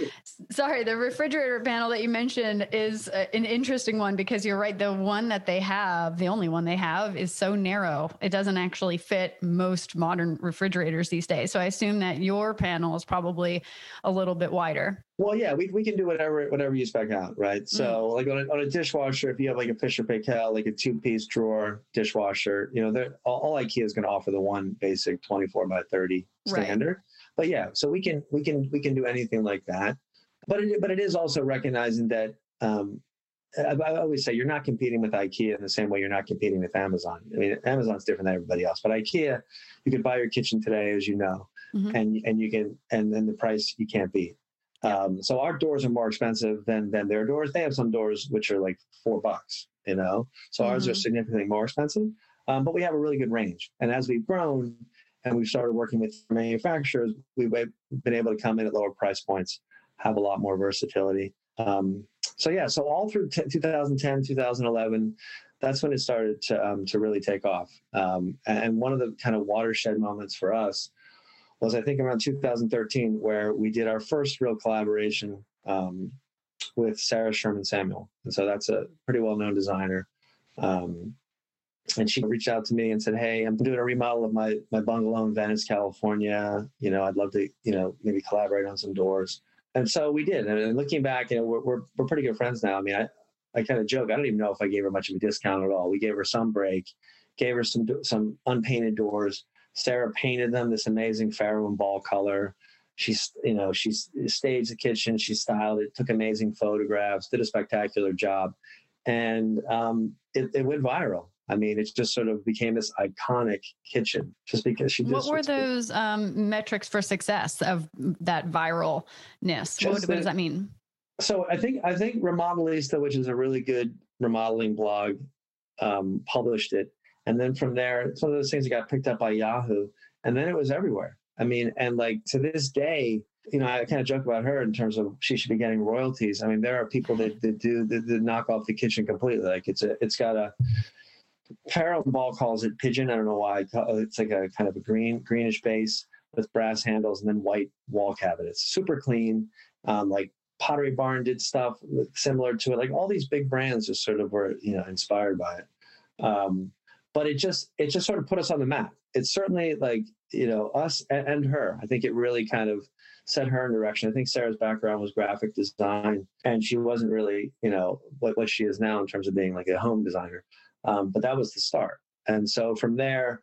sorry, the refrigerator panel that you mentioned is an interesting one because you're right. The one that they have, the only one they have, is so narrow. It doesn't actually fit most modern refrigerators these days. So I assume that your panel is probably a little bit wider. Well, yeah, we, we can do whatever whatever you spec out, right? So, mm. like on a, on a dishwasher, if you have like a Fisher Paykel, like a two piece drawer dishwasher, you know, all, all IKEA is going to offer the one basic 24 by 30 standard. Right but yeah, so we can we can we can do anything like that. But it, but it is also recognizing that um, I, I, always say you're not competing with IKEA in the same way you're not competing with Amazon. I mean, Amazon's different than everybody else, but IKEA, you can buy your kitchen today, as you know, mm-hmm. and and you can and then the price you can't beat. Um, so our doors are more expensive than than their doors. They have some doors which are like four bucks, you know. So mm-hmm. ours are mm-hmm. significantly more expensive, um, but we have a really good range. And as we've grown, and we've started working with manufacturers, we've been able to come in at lower price points, have a lot more versatility. Um, so yeah, so all through t- 2010, 2011, that's when it started to um, to really take off. Um, and one of the kind of watershed moments for us was, I think, around 2013, where we did our first real collaboration um, with Sarah Sherman Samuel. And so that's a pretty well known designer. Um, and she reached out to me and said, "Hey, I'm doing a remodel of my my bungalow in Venice, California. You know, I'd love to, you know, maybe collaborate on some doors." And so we did. And looking back, you know, we're we're, we're pretty good friends now. I mean, I I kind of joke. I don't even know if I gave her much of a discount at all. We gave her some break, gave her some some unpainted doors. Sarah painted them this amazing Farrow and Ball color. She's, you know, she staged the kitchen. She styled it, took amazing photographs, did a spectacular job, and um, it, it went viral. I mean, it just sort of became this iconic kitchen just because she. What were those um, metrics for success of that viralness? What, what, does that mean? So I think I think Remodelista, which is a really good remodeling blog, um, published it, and then from there, some of those things got picked up by Yahoo, and then it was everywhere. I mean, and like to this day, you know, I kind of joke about her in terms of she should be getting royalties. I mean, there are people that, that do that, that knock off the kitchen completely. Like it's a, it's got a Farrow Ball calls it pigeon. I don't know why. It's like a kind of a green, greenish base with brass handles and then white wall cabinets. Super clean. Um, like Pottery Barn did stuff similar to it. Like all these big brands just sort of were, you know, inspired by it. Um, but it just, it just sort of put us on the map. It's certainly like, you know, us and, and her. I think it really kind of set her in direction. I think Sarah's background was graphic design, and she wasn't really, you know, what, what she is now in terms of being like a home designer. Um, but that was the start. And so from there,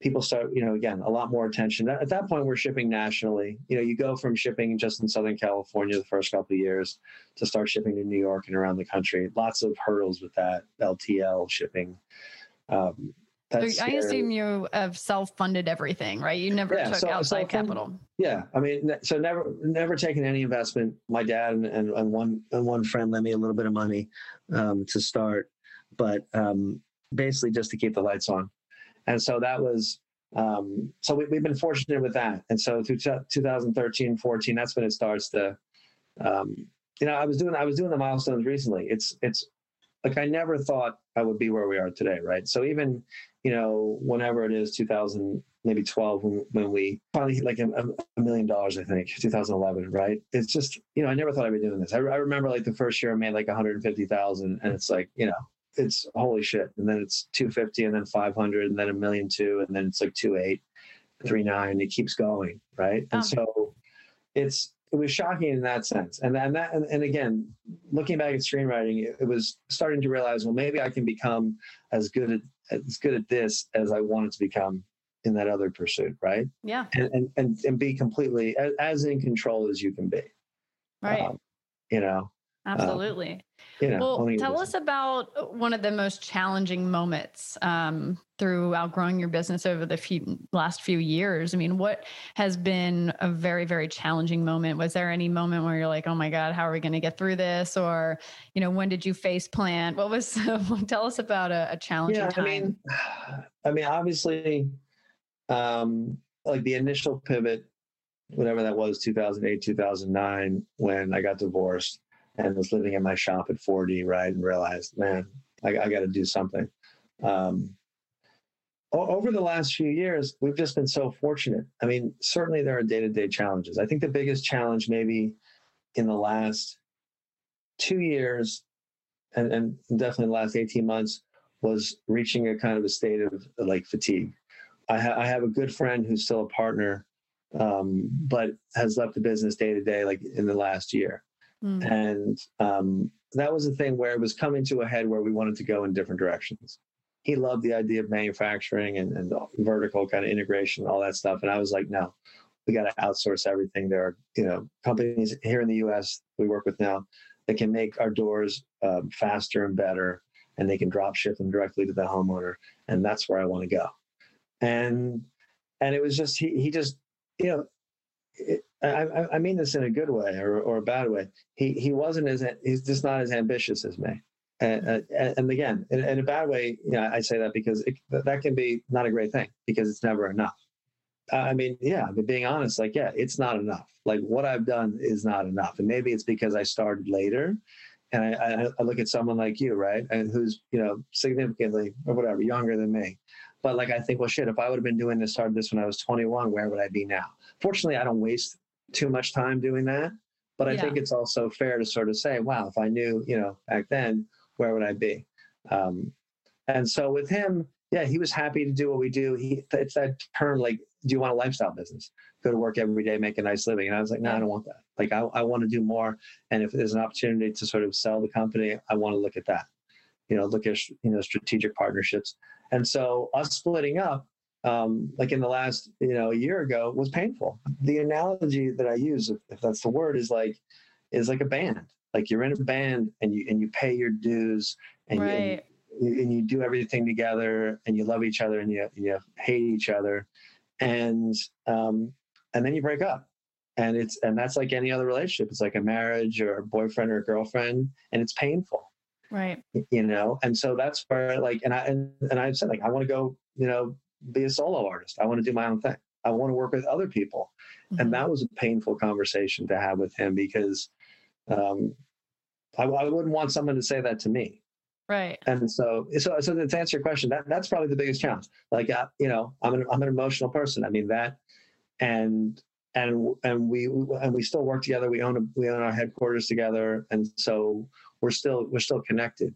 people start, you know, again, a lot more attention. At that point, we're shipping nationally. You know, you go from shipping just in Southern California the first couple of years to start shipping to New York and around the country. Lots of hurdles with that LTL shipping. Um, so I assume you have self-funded everything, right? You never yeah, took so, outside capital. Yeah, I mean, so never, never taken any investment. My dad and, and, and one and one friend lent me a little bit of money um, to start, but um, basically just to keep the lights on. And so that was, um, so we, have been fortunate with that. And so through t- 2013, 14, that's when it starts to, um, you know, I was doing, I was doing the milestones recently. It's, it's like, I never thought I would be where we are today. Right. So even, you know, whenever it is 2000, maybe 12 when, when we finally hit like a, a, million dollars, I think 2011, right? It's just, you know, I never thought I'd be doing this. I, I remember like the first year I made like 150,000 and it's like, you know, it's holy shit. And then it's 250 and then 500 and then a million two and then it's like two eight, three nine. It keeps going. Right. And so it's, it was shocking in that sense. And then that, and, and again, looking back at screenwriting, it, it, was starting to realize, well, maybe I can become as good at, as good at this as I wanted to become in that other pursuit. Right. Yeah. And, and, and, and be completely as, as, in control as you can be. Right. Um, you know, Absolutely. Um, you know, well, tell us about uh, one of the most challenging moments um, through outgrowing your business over the few, last few years. I mean, what has been a very, very challenging moment? Was there any moment where you're like, "Oh my God, how are we going to get through this?" Or, you know, when did you face plant? What was? *laughs* tell us about a, a challenging yeah, time. I mean, *sighs* I mean, obviously, um, like the initial pivot, whatever that was, 2008, 2009, when I got divorced and was living in my shop at 40, right, and realized, man, I, I got to do something. Um, over the last few years, we've just been so fortunate. I mean, certainly there are day to day challenges. I think the biggest challenge, maybe in the last two years, and, and definitely the last 18 months, was reaching a kind of a state of like fatigue. I, ha- I have a good friend who's still a partner, um, but has left the business day to day, like in the last year. Mm. And um, that was the thing where it was coming to a head where we wanted to go in different directions. He loved the idea of manufacturing and, and vertical kind of integration, all that stuff. And I was like, no, we got to outsource everything. There are, you know, companies here in the U.S. we work with now that can make our doors um, faster and better, and they can drop ship them directly to the homeowner. And that's where I want to go. And and it was just he he just you know it, I, I, mean this in a good way or, or a bad way. He he wasn't as he's just not as ambitious as me. And, uh, and, and again, in, in, a bad way, you know, I say that because it, that can be not a great thing because it's never enough. I mean, yeah, being honest, like, yeah, it's not enough. Like what I've done is not enough, and maybe it's because I started later, and I, I, I look at someone like you, right, and who's you know significantly or whatever younger than me, but like I think, well, shit, if I would have been doing this, started this when I was 21, where would I be now? Fortunately, I don't waste too much time doing that. But I yeah. think it's also fair to sort of say, wow, if I knew, you know, back then, where would I be? Um, and so with him, yeah, he was happy to do what we do. He it's that term like, do you want a lifestyle business? Go to work every day, make a nice living. And I was like, no, I don't want that. Like I, I want to do more. And if there's an opportunity to sort of sell the company, I want to look at that. You know, look at you know strategic partnerships. And so us splitting up, um, like in the last you know a year ago, was painful. The analogy that I use, if, if that's the word, is like is like a band. Like you're in a band and you and you pay your dues and, right. you, and and you do everything together and you love each other and you, you hate each other and um, and then you break up and it's and that's like any other relationship it's like a marriage or a boyfriend or a girlfriend and it's painful right you know and so that's where like and i and, and i said like i want to go you know be a solo artist i want to do my own thing i want to work with other people mm-hmm. and that was a painful conversation to have with him because um I, I wouldn't want someone to say that to me Right. And so, so, so to answer your question, that that's probably the biggest challenge. Like, uh, you know, I'm an, I'm an emotional person. I mean that, and, and, and we, and we still work together. We own, a, we own our headquarters together. And so we're still, we're still connected,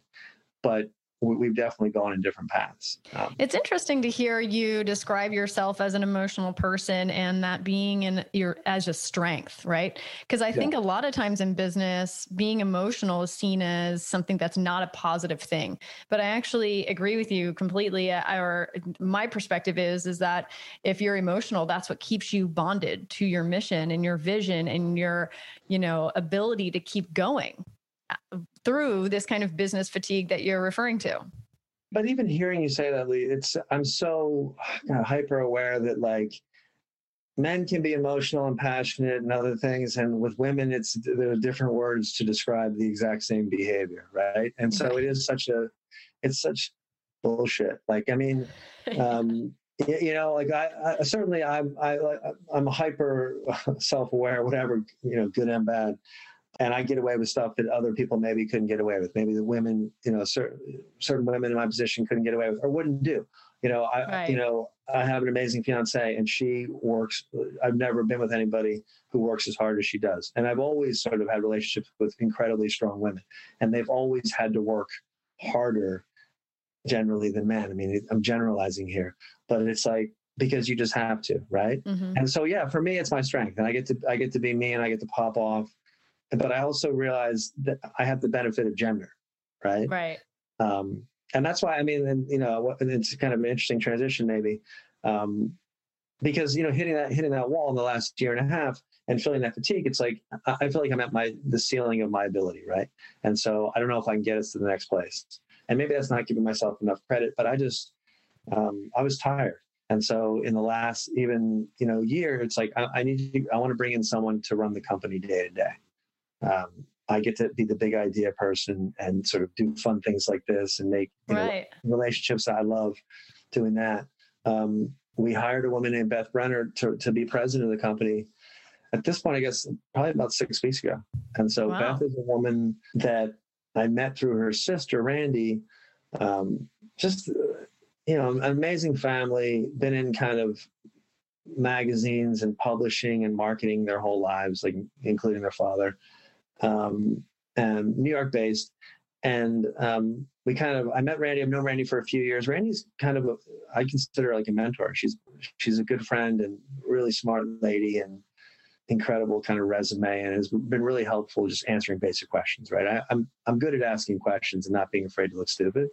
but we've definitely gone in different paths. Um, it's interesting to hear you describe yourself as an emotional person and that being in your as a strength, right? Because I yeah. think a lot of times in business, being emotional is seen as something that's not a positive thing. But I actually agree with you completely. Uh, or my perspective is is that if you're emotional, that's what keeps you bonded to your mission and your vision and your, you know, ability to keep going through this kind of business fatigue that you're referring to. But even hearing you say that, Lee, it's I'm so hyper aware that like men can be emotional and passionate and other things, and with women, it's there are different words to describe the exact same behavior, right? And so it is such a, it's such bullshit. Like I mean, um, *laughs* you know, like I, I certainly I'm I I'm hyper *laughs* self aware, whatever you know, good and bad and I get away with stuff that other people maybe couldn't get away with. Maybe the women, you know, certain certain women in my position couldn't get away with or wouldn't do. You know, I right. you know I have an amazing fiance, and she works. I've never been with anybody who works as hard as she does, and I've always sort of had relationships with incredibly strong women, and they've always had to work harder generally than men. I mean, I'm generalizing here, but it's like because you just have to, right? Mm-hmm. And so yeah, for me, it's my strength, and I get to I get to be me, and I get to pop off but I also realized that I have the benefit of gender, right? Right. Um, and that's why I mean, and you know, it's kind of an interesting transition, maybe, um, because you know, hitting that hitting that wall in the last year and a half and feeling that fatigue, it's like I feel like I'm at my the ceiling of my ability, right? And so I don't know if I can get us to the next place. And maybe that's not giving myself enough credit, but I just um, I was tired. And so in the last even you know year, it's like I, I need to, I want to bring in someone to run the company day to day um, I get to be the big idea person and sort of do fun things like this and make right. know, relationships. I love doing that. Um, we hired a woman named Beth Brenner to, to be president of the company. At this point, I guess probably about six weeks ago. And so wow. Beth is a woman that I met through her sister, Randy. Um, just, you know, an amazing family, been in kind of magazines and publishing and marketing their whole lives, like including their father um, and New York based. And um, we kind of, I met Randy. I've known Randy for a few years. Randy's kind of, a, I consider her like a mentor. She's she's a good friend and really smart lady and incredible kind of resume and has been really helpful just answering basic questions. Right, I, I'm I'm good at asking questions and not being afraid to look stupid.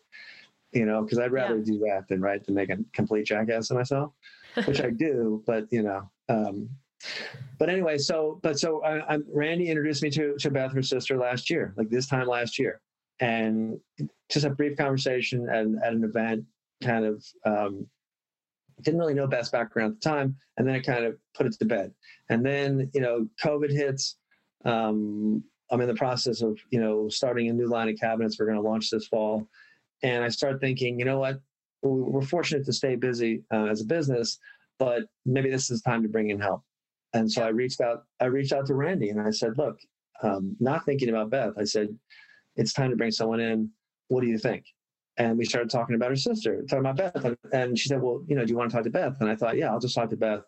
You know, because I'd rather yeah. do that than right than make a complete jackass of myself, which I do. But you know, um, but anyway, so but so I, am Randy introduced me to to Beth, her sister, last year, like this time last year, and just a brief conversation at, at an event. Kind of um, didn't really know Beth's background at the time, and then I kind of put it to bed. And then you know, COVID hits. Um, I'm in the process of you know starting a new line of cabinets we're going to launch this fall, and I start thinking, you know what, we're fortunate to stay busy uh, as a business, but maybe this is time to bring in help. And so I reached out, I reached out to Randy and I said, look, um, not thinking about Beth, I said, it's time to bring someone in. What do you think? And we started talking about her sister, talking about Beth. And, and she said, well, you know, do you want to talk to Beth? And I thought, yeah, I'll just talk to Beth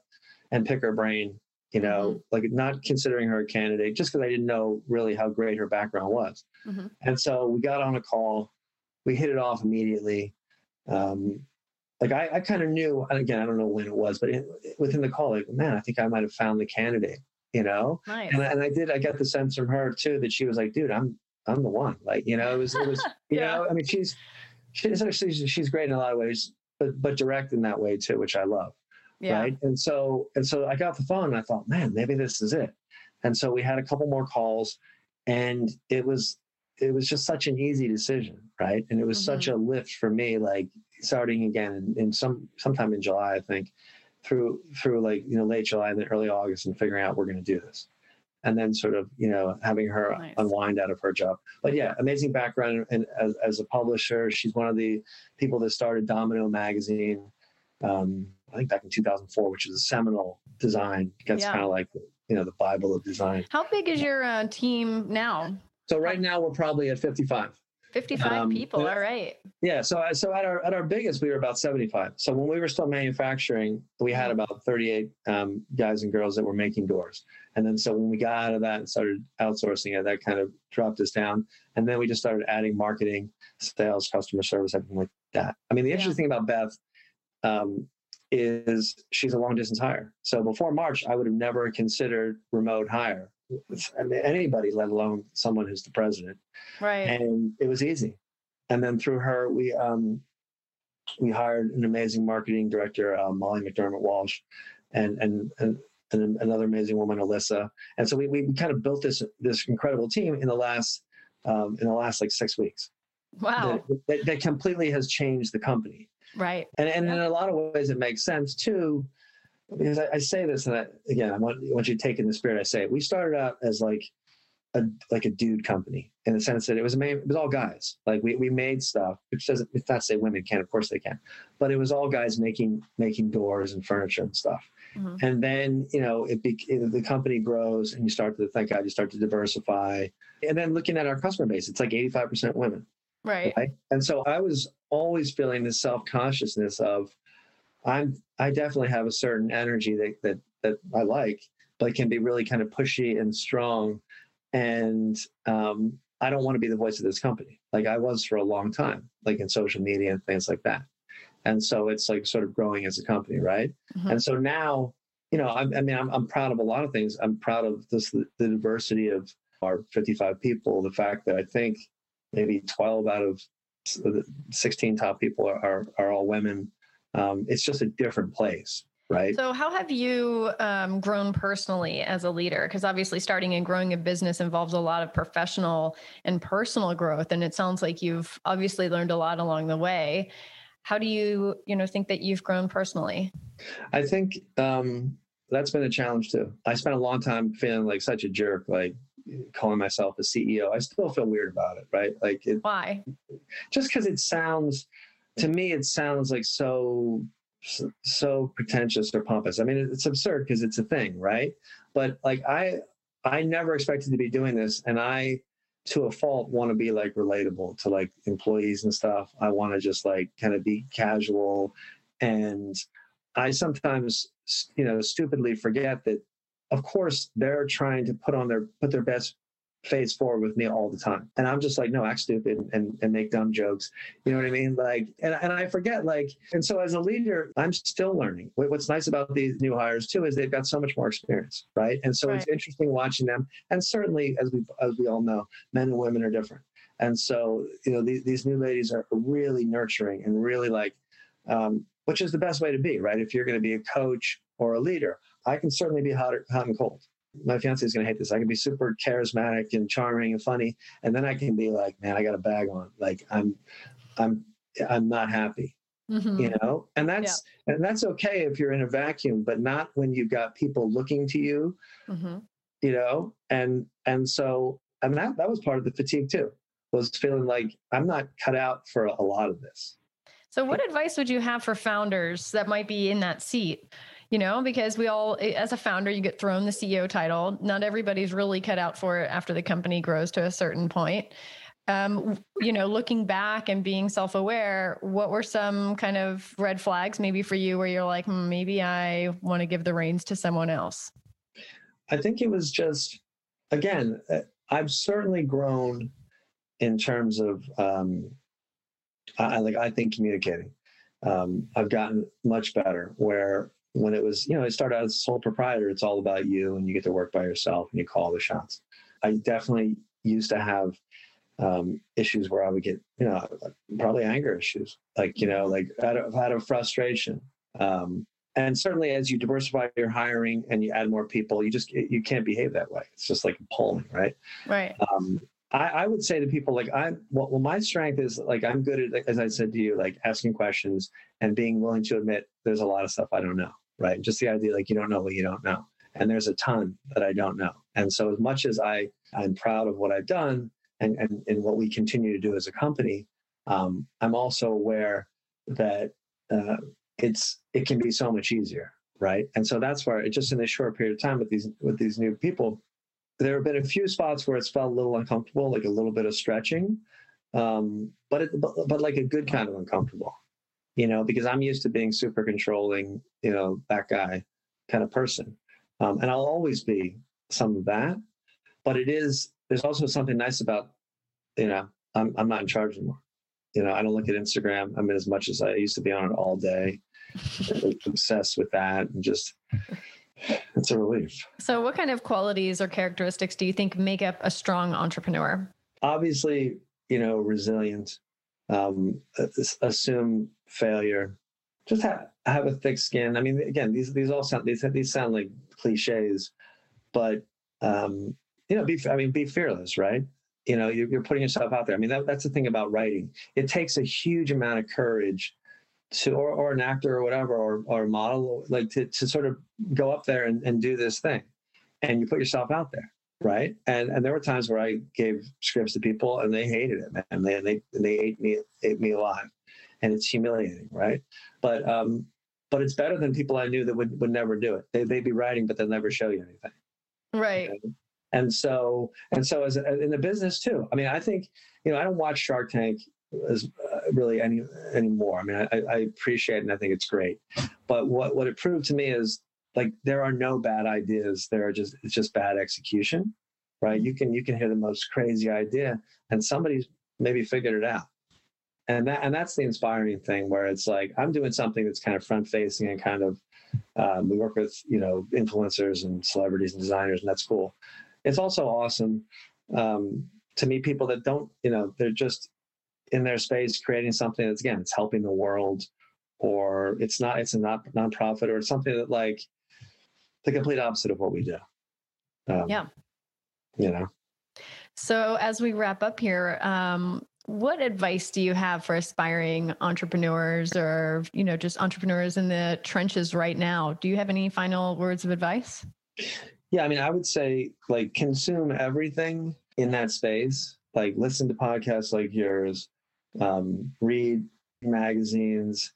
and pick her brain, you know, mm-hmm. like not considering her a candidate just because I didn't know really how great her background was. Mm-hmm. And so we got on a call, we hit it off immediately. Um, like I, I kind of knew, and again, I don't know when it was, but in, within the call, like, man, I think I might have found the candidate, you know? Nice. And, I- and I did, I got the sense from her too, that she was like, dude, I'm, I'm the one. Like, you know, it was, it was, *laughs* you Yeah. know, I mean, she's, she's actually, she's great in a lot of ways, but, but direct in that way too, which I love yeah. right and so and so i got the phone and i thought man maybe this is it and so we had a couple more calls and it was it was just such an easy decision right and it was such a lift for me like starting again in, in some sometime in july i think through through like you know late july and then early august and figuring out we're going to do this and then sort of you know having her Nice. unwind out of her job but yeah amazing background and as, as a publisher she's one of the people that started domino magazine um, I think back in 2004, which is a seminal design. That's Yeah. kind of like you know the Bible of design. How big is your uh, team now? So right now we're probably at 55. 55 Um, people. All right. Yeah. So so at our at our biggest we were about 75. So when we were still manufacturing, we had about 38 um, guys and girls that were making doors. And then so when we got out of that and started outsourcing it, that kind of dropped us down. And then we just started adding marketing, sales, customer service, everything like that. I mean, the Yeah. interesting thing about Beth um, is she's a long distance hire. So before March, I would have never considered remote hire. I mean, anybody, let alone someone who's the president Right. and it was easy. And then through her, we um, we hired an amazing marketing director, uh, Molly McDermott Walsh, and and and. And another amazing woman, Alyssa, and so we, we kind of built this this incredible team in the last um, in the last like six weeks. wow. That, that, that completely has changed the company, Right. and and in a lot of ways it makes sense too, because I, I say this and I, again I want I want you to take in the spirit I say it. We started out as like a like a dude company in the sense that it was main, it was all guys. Like we, we made stuff, which doesn't it's not to say women can't, of course they can, but it was all guys making making doors and furniture and stuff. Mhm. And then you know it, be, it the company grows and you start to thank God you start to diversify. And then looking at our customer base, it's like eighty five percent women Right. right? And so I was always feeling this self consciousness of I'm I definitely have a certain energy that that that I like, but can be really kind of pushy and strong, and um, I don't want to be the voice of this company like I was for a long time, like in social media and things like that. And so it's like sort of growing as a company, right? Mhm. And so now, you know, I'm, I mean, I'm, I'm proud of a lot of things. I'm proud of this, the diversity of our 55 people. The fact that I think maybe 12 out of the 16 top people are, are, are all women. Um, it's just a different place, right? So, how have you um, grown personally as a leader? Because obviously, starting and growing a business involves a lot of professional and personal growth, and it sounds like you've obviously learned a lot along the way. How do you, you know, think that you've grown personally? I think um, that's been a challenge too. I spent a long time feeling like such a jerk, like calling myself a CEO. I still feel weird about it, right? Like it, Why? just because it sounds to me it sounds like so so pretentious or pompous. I mean it's absurd because it's a thing right? But like i i never expected to be doing this and i to a fault want to be like relatable to like employees and stuff. I want to just like kind of be casual and i sometimes you know stupidly forget that of course they're trying to put on their put their best face four with me all the time. And I'm just like, no, act stupid and, and make dumb jokes. You know what I mean? Like, and, and I forget, like, and so as a leader, I'm still learning. What's nice about these new hires too is they've got so much more experience, right? And so it's interesting watching them. And certainly, as we as we all know, men and women are different. And so, you know, these, these new ladies are really nurturing and really like, um, which is the best way to be, right? If you're going to be a coach or a leader, I can certainly be hot, hot and cold my fiance is going to hate this. I can be super charismatic and charming and funny, and then I can be like, man, I got a bag on. Like I'm, I'm, I'm not happy, Mhm. you know. And that's and that's okay if you're in a vacuum, but not when you've got people looking to you, Mhm. you know. And and so I mean that that was part of the fatigue too, was feeling like I'm not cut out for a lot of this. So, what advice would you have for founders that might be in that seat? You know, because we all, as a founder, you get thrown the CEO title. Not everybody's really cut out for it after the company grows to a certain point. Um, you know, looking back and being self aware, what were some kind of red flags maybe for you where you're like, hmm, maybe I want to give the reins to someone else? I think it was just, again, uh, I've certainly grown in terms of, um, I like I think communicating, um, I've gotten much better. Where when it was, you know, I started as a sole proprietor, it's all about you and you get to work by yourself and you call the shots. I definitely used to have um, issues where I would get, you know, probably anger issues, like, you know, like out of, out of frustration. Um, and certainly as you diversify your hiring and you add more people, you just, you can't behave that way. It's just like polling, right? Right. Um, I, I, would say to people like I'm well, well, my strength is like I'm good at as I said to you, like asking questions and being willing to admit there's a lot of stuff I don't know, right? Just the idea like you don't know what you don't know. And there's a ton that I don't know. And so as much as I, I'm proud of what I've done and, and, and what we continue to do as a company, um, I'm also aware that uh, it's it can be so much easier, right? And so that's where it, just in this short period of time with these with these new people, there have been a few spots where it's felt a little uncomfortable, like a little bit of stretching, um, but, it, but but like a good kind of uncomfortable, you know, because I'm used to being super controlling, you know, that guy kind of person, um, and I'll always be some of that. But it is there's also something nice about, you know, I'm I'm not in charge anymore. You know, I don't look at Instagram. I mean, as much as I used to be on it all day, *laughs* obsessed with that, and just it's a relief. So, what kind of qualities or characteristics do you think make up a strong entrepreneur? Obviously, you know, resilient, um, assume failure, just have, have a thick skin. I mean, again, these these all sound these these sound like cliches, but um, you know, be I mean, be fearless, right? You know, you're, you're putting yourself out there. I mean, that, that's the thing about writing. It takes a huge amount of courage to or, or an actor or whatever or, or a model like to, to sort of go up there and, and do this thing and you put yourself out there right? And and there were times where i gave scripts to people and they hated it and they they, they ate me ate me alive. And it's humiliating right? But um but it's better than people i knew that would, would never do it. They, they'd be writing but they'll never show you anything. Right. Okay? and so and so as in the business too i mean i think you know i don't watch shark tank as uh, really any anymore. I mean, I, I appreciate it and I think it's great. But what what it proved to me is like there are no bad ideas. There are just it's just bad execution, right? You can you can hear the most crazy idea and somebody's maybe figured it out. And that and that's the inspiring thing where it's like I'm doing something that's kind of front facing and kind of um, we work with you know influencers and celebrities and designers and that's cool. It's also awesome um, to meet people that don't you know they're just in their space creating something that's again it's helping the world or it's not it's a not nonprofit or it's something that like the complete opposite of what we do. Um, yeah. you know? So as we wrap up here um, what advice do you have for aspiring entrepreneurs or you know just entrepreneurs in the trenches right now? Do you have any final words of advice? Yeah i mean i would say like consume everything in that space. Like listen to podcasts like yours um, read magazines.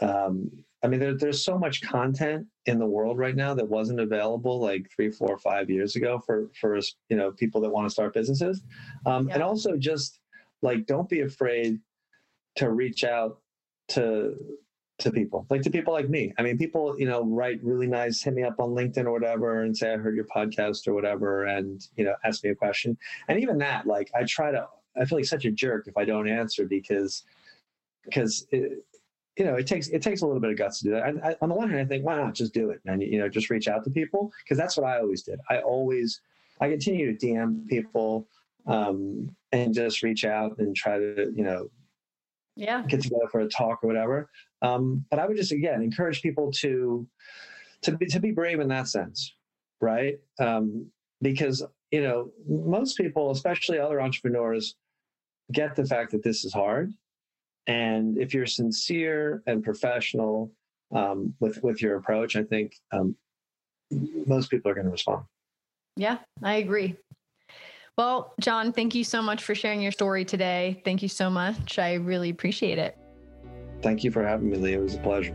Um, I mean, there, there's so much content in the world right now that wasn't available like three, four, five years ago for for you know people that want to start businesses, um, yeah. and also just like don't be afraid to reach out to to people like to people like me. I mean, people you know write really nice, hit me up on LinkedIn or whatever, and say I heard your podcast or whatever, and you know ask me a question. And even that, like I try to I feel like such a jerk if I don't answer because because it, you know it takes it takes a little bit of guts to do that. I, I, on the one hand, I think why not just do it and you know just reach out to people because that's what I always did. I always I continue to DM people um, and just reach out and try to you know yeah get together for a talk or whatever. Um, but I would just again encourage people to to be to be brave in that sense, right? Um, because you know most people, especially other entrepreneurs, get the fact that this is hard. And if you're sincere and professional um, with with your approach, I think um, most people are going to respond. Yeah, I agree. Well, John, thank you so much for sharing your story today. Thank you so much. I really appreciate it. Thank you for having me, Lee. It was a pleasure.